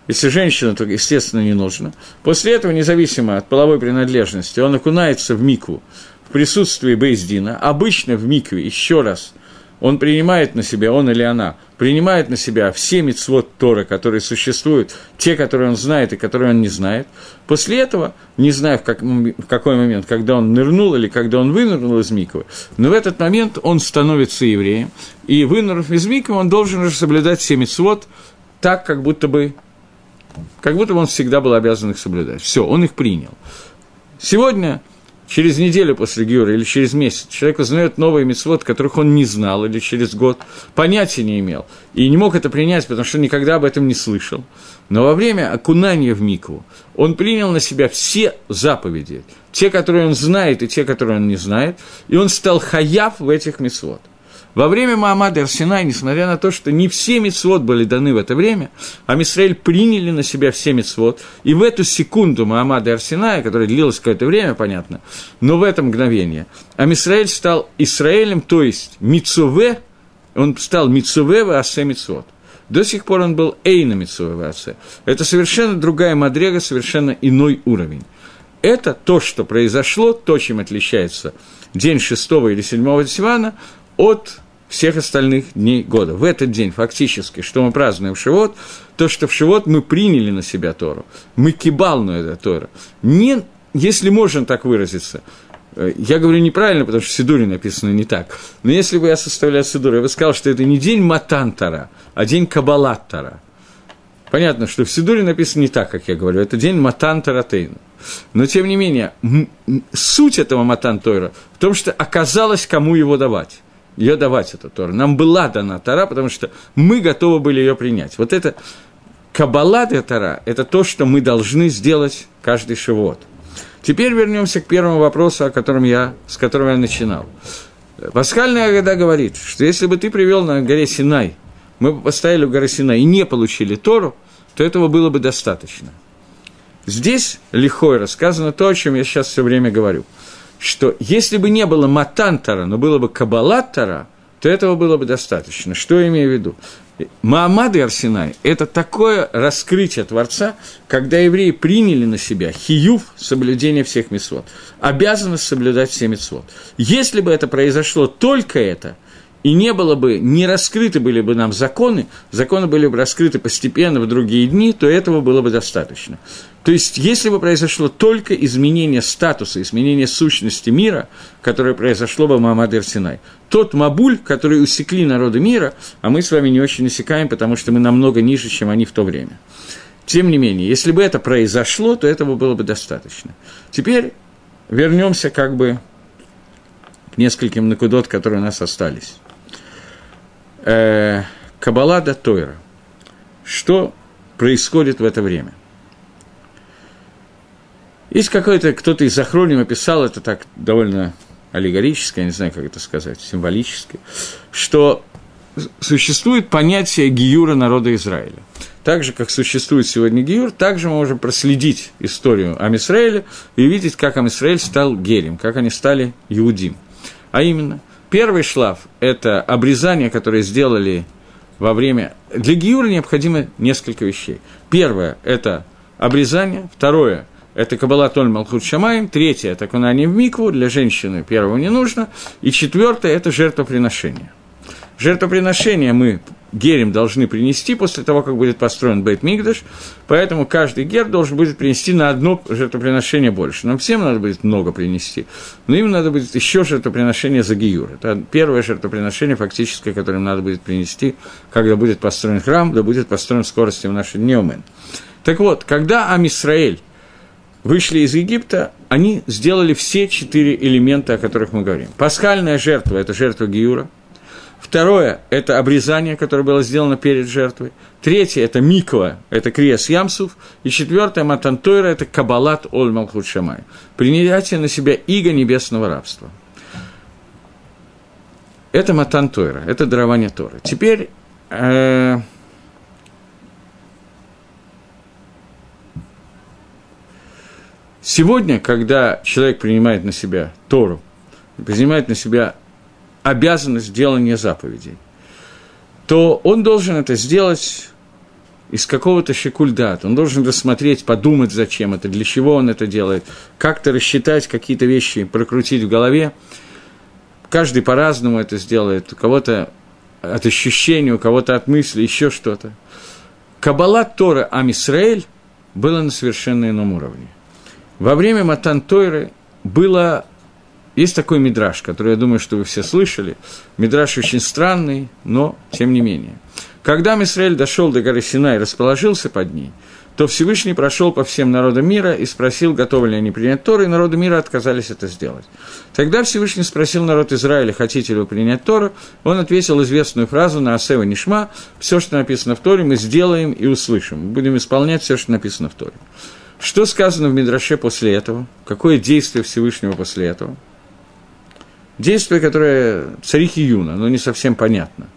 если женщина, то, естественно, не нужно. После этого, независимо от половой принадлежности, он окунается в мику, в присутствии Бейздина, обычно в микве, еще раз, он принимает на себя, он или она, принимает на себя все мецвод Тора, которые существуют, те, которые он знает и которые он не знает. После этого, не знаю в, как, в какой момент, когда он нырнул или когда он вынырнул из Миквы, но в этот момент он становится евреем, и вынырнув из Миквы, он должен уже соблюдать все мецвод так, как будто бы, как будто бы он всегда был обязан их соблюдать. Все, он их принял. Сегодня через неделю после Гиора или через месяц человек узнает новые мецвод, которых он не знал, или через год, понятия не имел, и не мог это принять, потому что никогда об этом не слышал. Но во время окунания в микву он принял на себя все заповеди, те, которые он знает, и те, которые он не знает, и он стал хаяв в этих мецвод. Во время Маамада Арсенай, несмотря на то, что не все мецвод были даны в это время, а Мисраэль приняли на себя все мецвод, и в эту секунду Маамада Арсеная, которая длилась какое-то время, понятно, но в это мгновение, а Мисраэль стал Израилем, то есть Мицуве, он стал Мицуве в Асе Мицвод. До сих пор он был Эйна Мицуве в Асе. Это совершенно другая мадрега, совершенно иной уровень. Это то, что произошло, то, чем отличается день шестого или седьмого Сивана от всех остальных дней года. В этот день фактически, что мы празднуем Шивот, то, что в Шивот мы приняли на себя Тору, мы кибалну это Тора. Не, если можно так выразиться, э, я говорю неправильно, потому что в Сидуре написано не так. Но если бы я составлял Сидур, я бы сказал, что это не день Матантара, а день Кабалаттара. Понятно, что в Сидуре написано не так, как я говорю, это день Матантара Тейна. Но, тем не менее, суть этого Матантойра в том, что оказалось, кому его давать ее давать, эту Тору. Нам была дана Тора, потому что мы готовы были ее принять. Вот это Каббала для Тора – это то, что мы должны сделать каждый шивот. Теперь вернемся к первому вопросу, о котором я, с которого я начинал. Пасхальная Агада говорит, что если бы ты привел на горе Синай, мы бы поставили у горы Синай и не получили Тору, то этого было бы достаточно. Здесь лихой рассказано то, о чем я сейчас все время говорю – что если бы не было матантара, но было бы кабалаттара, то этого было бы достаточно. Что я имею в виду? Маамад и Арсенай – это такое раскрытие Творца, когда евреи приняли на себя хиюв соблюдение всех мецвод, обязанность соблюдать все мецвод. Если бы это произошло только это – и не было бы, не раскрыты были бы нам законы, законы были бы раскрыты постепенно в другие дни, то этого было бы достаточно. То есть, если бы произошло только изменение статуса, изменение сущности мира, которое произошло бы в Мамадер Синай, тот Мабуль, который усекли народы мира, а мы с вами не очень усекаем, потому что мы намного ниже, чем они в то время. Тем не менее, если бы это произошло, то этого было бы достаточно. Теперь вернемся как бы к нескольким накудот, которые у нас остались э, Каббала да Тойра. Что происходит в это время? Есть какой-то, кто-то из Ахроним описал это так довольно аллегорически, я не знаю, как это сказать, символически, что существует понятие гиюра народа Израиля. Так же, как существует сегодня гиюр, также мы можем проследить историю Амисраэля и видеть, как Амисраэль стал гелем, как они стали иудим. А именно, Первый шлаф – это обрезание, которое сделали во время... Для гиюра необходимо несколько вещей. Первое – это обрезание. Второе – это Каббала Толь Малхут Шамаем, третье – это окунание в микву, для женщины первого не нужно, и четвертое – это жертвоприношение. Жертвоприношение мы герем должны принести после того, как будет построен Бейт Мигдаш, поэтому каждый гер должен будет принести на одно жертвоприношение больше. Нам всем надо будет много принести, но им надо будет еще жертвоприношение за Гиюр. Это первое жертвоприношение фактическое, которое им надо будет принести, когда будет построен храм, да будет построен в скорости в наши дни Омен. Так вот, когда Амисраэль вышли из Египта, они сделали все четыре элемента, о которых мы говорим. Пасхальная жертва – это жертва Гиюра – Второе – это обрезание, которое было сделано перед жертвой. Третье – это миква, это криес ямсуф. И четвертое – матантойра – это кабалат оль малхут шамай. Принятие на себя иго небесного рабства. Это матантойра, это дарование Торы. Теперь э, сегодня, когда человек принимает на себя Тору, принимает на себя обязанность делания заповедей, то он должен это сделать из какого-то шикульдат. Он должен рассмотреть, подумать, зачем это, для чего он это делает, как-то рассчитать какие-то вещи, прокрутить в голове. Каждый по-разному это сделает. У кого-то от ощущения, у кого-то от мысли, еще что-то. Каббала Тора Амисраэль было на совершенно ином уровне. Во время Матан Тойры было есть такой мидраж, который, я думаю, что вы все слышали. Мидраж очень странный, но тем не менее. Когда Мисраэль дошел до горы Синай и расположился под ней, то Всевышний прошел по всем народам мира и спросил, готовы ли они принять Тору, и народы мира отказались это сделать. Тогда Всевышний спросил народ Израиля, хотите ли вы принять Тору, он ответил известную фразу на Асева Нишма, все, что написано в Торе, мы сделаем и услышим, будем исполнять все, что написано в Торе. Что сказано в Мидраше после этого? Какое действие Всевышнего после этого? Действие, которое царихи Юна, но не совсем понятно.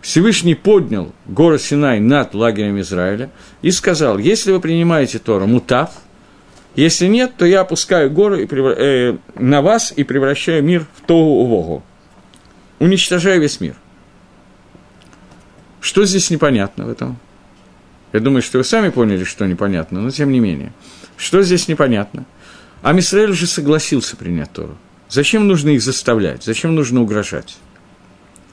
Всевышний поднял гору Синай над лагерем Израиля и сказал, если вы принимаете Тору, мутав, если нет, то я опускаю гору и превра... э, на вас и превращаю мир в Тогу Вогу. Уничтожаю весь мир. Что здесь непонятно в этом? Я думаю, что вы сами поняли, что непонятно, но тем не менее. Что здесь непонятно? А Мисраэль уже согласился принять Тору. Зачем нужно их заставлять? Зачем нужно угрожать?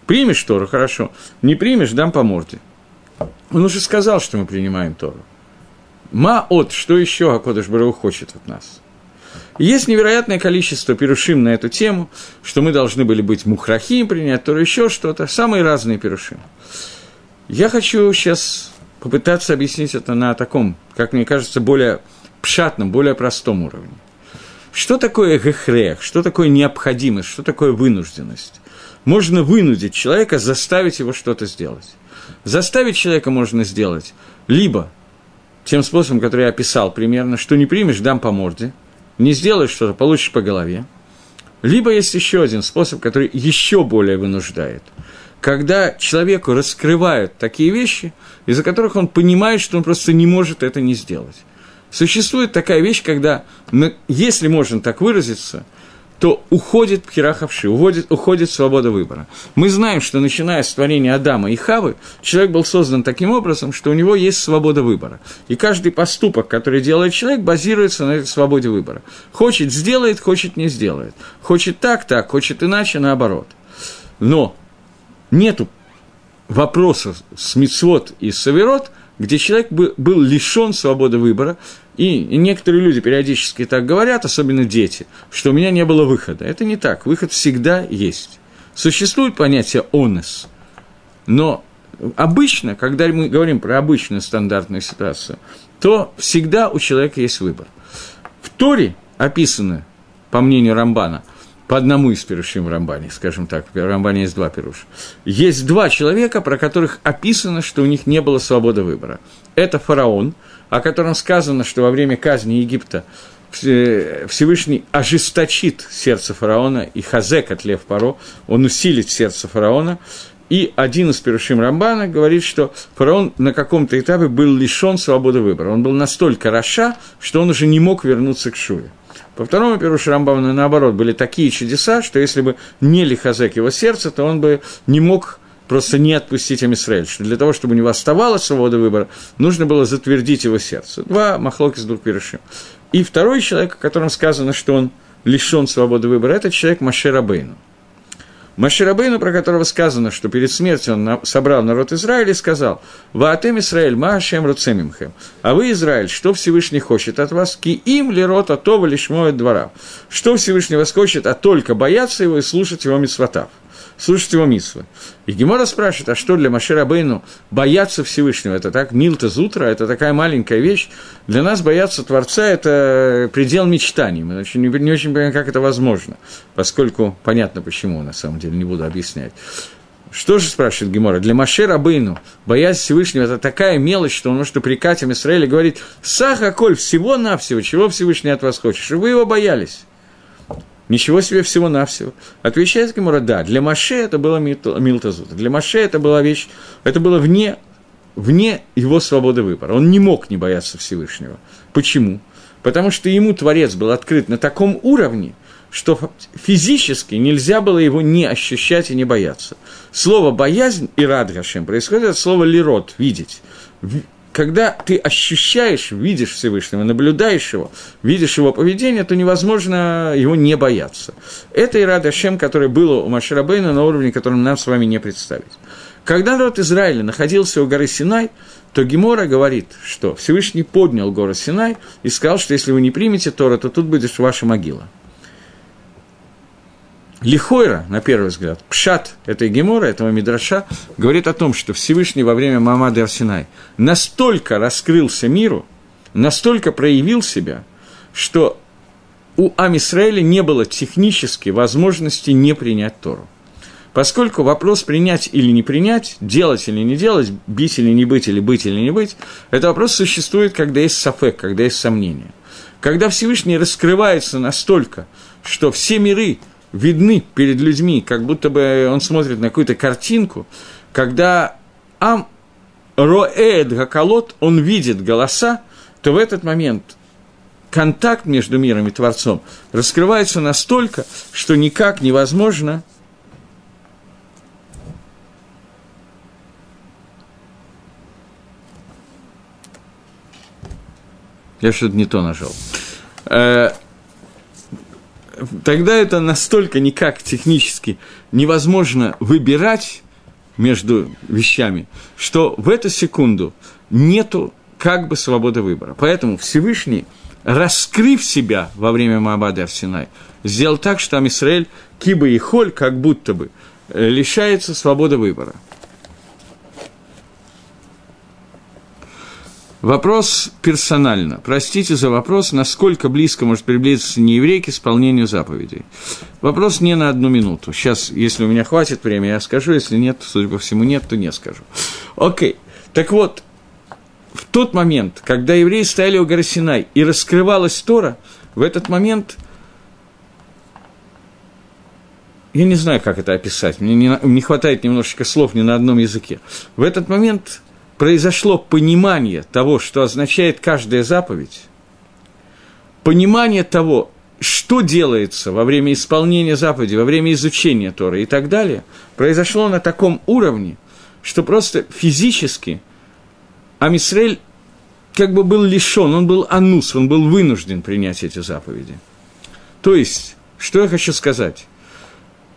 Примешь Тору, хорошо. Не примешь, дам по морде. Он уже сказал, что мы принимаем Тору. Ма от, что еще Акодыш Барау хочет от нас? есть невероятное количество перушим на эту тему, что мы должны были быть мухрахим, принять Тору, еще что-то. Самые разные перушим. Я хочу сейчас попытаться объяснить это на таком, как мне кажется, более пшатном, более простом уровне. Что такое гехрех, что такое необходимость, что такое вынужденность? Можно вынудить человека, заставить его что-то сделать. Заставить человека можно сделать либо тем способом, который я описал примерно, что не примешь, дам по морде, не сделаешь что-то, получишь по голове. Либо есть еще один способ, который еще более вынуждает. Когда человеку раскрывают такие вещи, из-за которых он понимает, что он просто не может это не сделать. Существует такая вещь, когда, если можно так выразиться, то уходит пхерахавши, уходит, уходит свобода выбора. Мы знаем, что начиная с творения Адама и Хавы, человек был создан таким образом, что у него есть свобода выбора. И каждый поступок, который делает человек, базируется на этой свободе выбора. Хочет – сделает, хочет – не сделает. Хочет так – так, хочет иначе – наоборот. Но нету вопросов с мицвод и саверот, где человек был лишен свободы выбора, и, некоторые люди периодически так говорят, особенно дети, что у меня не было выхода. Это не так. Выход всегда есть. Существует понятие «онес», но обычно, когда мы говорим про обычную стандартную ситуацию, то всегда у человека есть выбор. В Торе описано, по мнению Рамбана, по одному из перушим в Рамбане, скажем так, в Рамбане есть два перуша. Есть два человека, про которых описано, что у них не было свободы выбора. Это фараон – о котором сказано, что во время казни Египта Всевышний ожесточит сердце фараона, и Хазек от Лев Паро, он усилит сердце фараона, и один из перушим Рамбана говорит, что фараон на каком-то этапе был лишен свободы выбора. Он был настолько раша, что он уже не мог вернуться к Шуе. По второму Перушу Рамбана, наоборот, были такие чудеса, что если бы не Лихазек его сердце, то он бы не мог просто не отпустить Амисраэль, что для того, чтобы у него оставалась свобода выбора, нужно было затвердить его сердце. Два махлоки с двух перешим. И второй человек, о котором сказано, что он лишен свободы выбора, это человек Машерабейну. Маширабейну, про которого сказано, что перед смертью он собрал народ Израиля и сказал, «Ваатем Израиль, Маашем Руцемимхем». А вы, Израиль, что Всевышний хочет от вас? Ки им ли рот атова лишь моет двора. Что Всевышний вас хочет, а только бояться его и слушать его митсватав слушать его митсвы. И Гемора спрашивает, а что для Машира Бейну бояться Всевышнего? Это так, Милта Зутра, это такая маленькая вещь. Для нас бояться Творца – это предел мечтаний. Мы очень, не очень понимаем, как это возможно, поскольку понятно почему, на самом деле, не буду объяснять. Что же спрашивает Гемора? Для Маше Рабыну боязнь Всевышнего – это такая мелочь, что он может упрекать им Израиля и говорить «Саха, Коль, всего-навсего, чего Всевышний от вас хочет, чтобы вы его боялись». Ничего себе всего-навсего. Отвечает Гемора, да, для Маше это было Милтазут. Для Маше это была вещь, это было вне, вне его свободы выбора. Он не мог не бояться Всевышнего. Почему? Потому что ему Творец был открыт на таком уровне, что физически нельзя было его не ощущать и не бояться. Слово «боязнь» и «рад происходит от слова «лирот» – «видеть» когда ты ощущаешь, видишь Всевышнего, наблюдаешь его, видишь его поведение, то невозможно его не бояться. Это Ирада Шем, которое было у Маширабейна на уровне, которым нам с вами не представить. Когда народ Израиля находился у горы Синай, то Гемора говорит, что Всевышний поднял гору Синай и сказал, что если вы не примете Тора, то тут будет ваша могила – Лихойра, на первый взгляд, пшат этой гемора, этого мидраша, говорит о том, что Всевышний во время Мамады Арсинай настолько раскрылся миру, настолько проявил себя, что у Амисраэля не было технически возможности не принять Тору. Поскольку вопрос принять или не принять, делать или не делать, бить или не быть, или быть или не быть, это вопрос существует, когда есть сафек, когда есть сомнения. Когда Всевышний раскрывается настолько, что все миры – видны перед людьми, как будто бы он смотрит на какую-то картинку, когда Ам Роэд Гакалот, он видит голоса, то в этот момент контакт между миром и Творцом раскрывается настолько, что никак невозможно Я что-то не то нажал. Тогда это настолько никак технически невозможно выбирать между вещами, что в эту секунду нету как бы свободы выбора. Поэтому Всевышний, раскрыв себя во время Маабада Арсинай, сделал так, что Амисраэль, Киба и Холь, как будто бы, э, лишается свободы выбора. Вопрос персонально. Простите за вопрос, насколько близко может приблизиться нееврей к исполнению заповедей. Вопрос не на одну минуту. Сейчас, если у меня хватит времени, я скажу. Если нет, судя по всему, нет, то не скажу. Окей. Так вот, в тот момент, когда евреи стояли у горы и раскрывалась Тора, в этот момент я не знаю, как это описать, мне не, не хватает немножечко слов ни на одном языке. В этот момент произошло понимание того, что означает каждая заповедь, понимание того, что делается во время исполнения заповеди, во время изучения Торы и так далее, произошло на таком уровне, что просто физически Амисрель как бы был лишен, он был анус, он был вынужден принять эти заповеди. То есть, что я хочу сказать?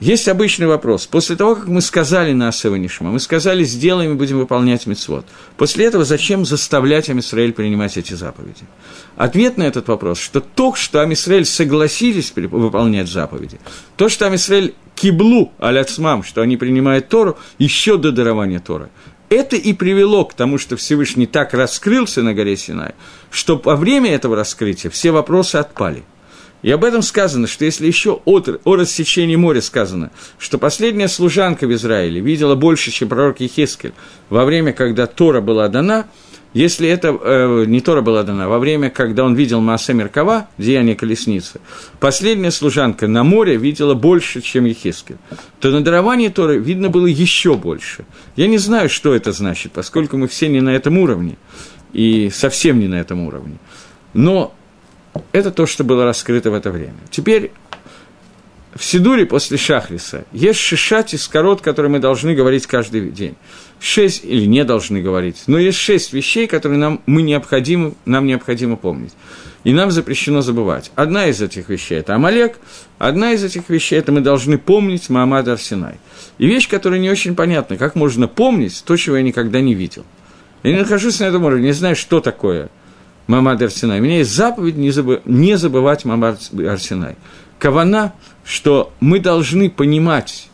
Есть обычный вопрос. После того, как мы сказали на Асеванишма, мы сказали, сделаем и будем выполнять мецвод. После этого зачем заставлять Амисраэль принимать эти заповеди? Ответ на этот вопрос, что то, что Амисраэль согласились выполнять заповеди, то, что Амисраэль киблу аляцмам, что они принимают Тору, еще до дарования Торы, это и привело к тому, что Всевышний так раскрылся на горе Синай, что во время этого раскрытия все вопросы отпали – и об этом сказано, что если еще от, о рассечении моря сказано, что последняя служанка в Израиле видела больше, чем пророк Ехескель во время, когда Тора была дана, если это э, не Тора была дана, во время, когда он видел Маасе Меркава, деяние колесницы, последняя служанка на море видела больше, чем Ехескель, то на даровании Торы видно было еще больше. Я не знаю, что это значит, поскольку мы все не на этом уровне, и совсем не на этом уровне. Но это то, что было раскрыто в это время. Теперь в Сидуре после Шахриса есть шишат из корот, которые мы должны говорить каждый день. Шесть, или не должны говорить, но есть шесть вещей, которые нам, мы необходимы, нам необходимо помнить. и нам запрещено забывать. Одна из этих вещей – это Амалек, одна из этих вещей – это мы должны помнить Маамад Арсенай. И вещь, которая не очень понятна, как можно помнить то, чего я никогда не видел. Я не нахожусь на этом уровне, не знаю, что такое Мамад Арсенай. У меня есть заповедь не, забы, не забывать Мамад Арсенай. Кавана, что мы должны понимать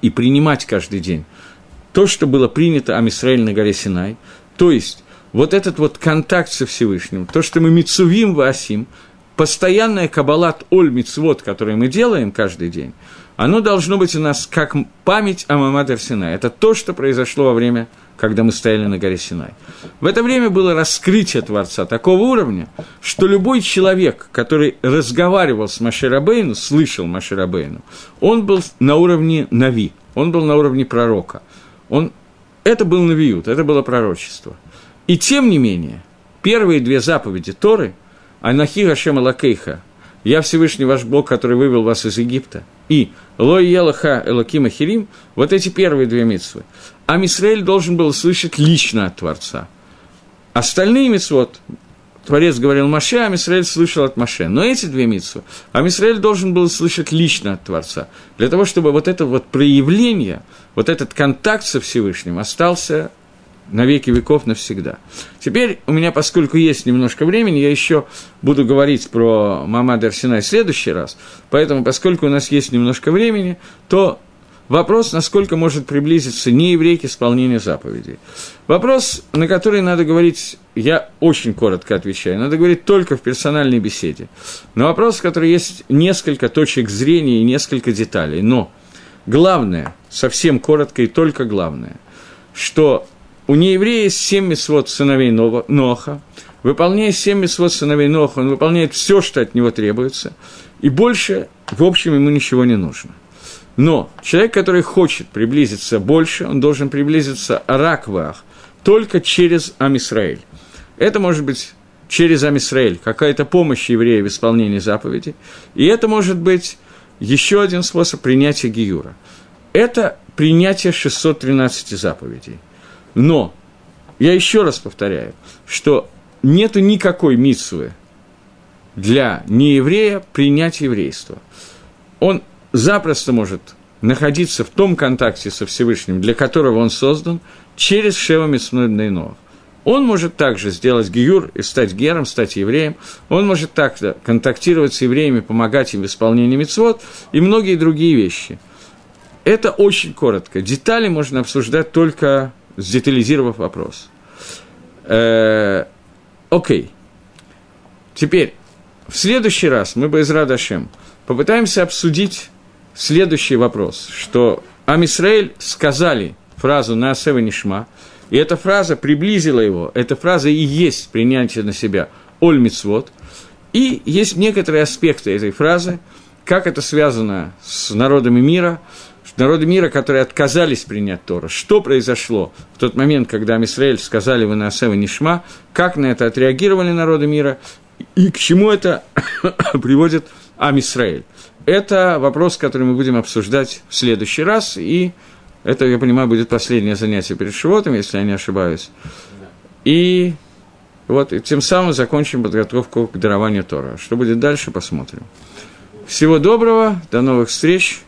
и принимать каждый день то, что было принято Амисраэль на горе Синай, то есть вот этот вот контакт со Всевышним, то, что мы мицувим васим, постоянная кабалат оль мицвод, который мы делаем каждый день, оно должно быть у нас как память о Мамад Синай. Это то, что произошло во время, когда мы стояли на горе Синай. В это время было раскрытие Творца такого уровня, что любой человек, который разговаривал с Маширабейну, слышал Маширабейну, он был на уровне Нави, он был на уровне пророка. Он, это был Навиют, это было пророчество – и тем не менее, первые две заповеди Торы, Анахи Гашем Лакейха, «Я Всевышний ваш Бог, который вывел вас из Египта», и «Лой Елаха Элакима Хирим», вот эти первые две митсвы, а Мисраэль должен был слышать лично от Творца. Остальные митсвот, Творец говорил Маше, а Мисраэль слышал от Маше. Но эти две митсвы, а Мисраэль должен был слышать лично от Творца, для того, чтобы вот это вот проявление, вот этот контакт со Всевышним остался на веки веков навсегда. Теперь у меня, поскольку есть немножко времени, я еще буду говорить про Мамад Арсенай в следующий раз. Поэтому, поскольку у нас есть немножко времени, то вопрос, насколько может приблизиться нееврей к исполнению заповедей. Вопрос, на который надо говорить, я очень коротко отвечаю, надо говорить только в персональной беседе. Но вопрос, в который есть несколько точек зрения и несколько деталей. Но главное, совсем коротко и только главное, что у нееврея есть семь мисвод сыновей Ноха. Выполняя семь мисвод сыновей Ноха, он выполняет все, что от него требуется, и больше, в общем, ему ничего не нужно. Но человек, который хочет приблизиться больше, он должен приблизиться раквах только через Амисраэль. Это может быть через Амисраэль, какая-то помощь еврея в исполнении заповеди. И это может быть еще один способ принятия Гиюра. Это принятие 613 заповедей. Но, я еще раз повторяю, что нету никакой митсвы для нееврея принять еврейство. Он запросто может находиться в том контакте со Всевышним, для которого он создан, через Шева Митсмойднейнова. Он может также сделать гиюр и стать гером, стать евреем. Он может также контактировать с евреями, помогать им в исполнении мецвод и многие другие вещи. Это очень коротко. Детали можно обсуждать только сдетализировав вопрос. Э, окей. Теперь, в следующий раз мы бы из Радашем попытаемся обсудить следующий вопрос, что Амисраэль сказали фразу на Нишма, и эта фраза приблизила его, эта фраза и есть принятие на себя Оль и есть некоторые аспекты этой фразы, как это связано с народами мира – народы мира, которые отказались принять Тору. Что произошло в тот момент, когда Амисраэль сказали вы на Асева Нишма, как на это отреагировали народы мира, и к чему это приводит Амисраэль. Это вопрос, который мы будем обсуждать в следующий раз, и это, я понимаю, будет последнее занятие перед Шивотом, если я не ошибаюсь. И вот, и тем самым закончим подготовку к дарованию Тора. Что будет дальше, посмотрим. Всего доброго, до новых встреч.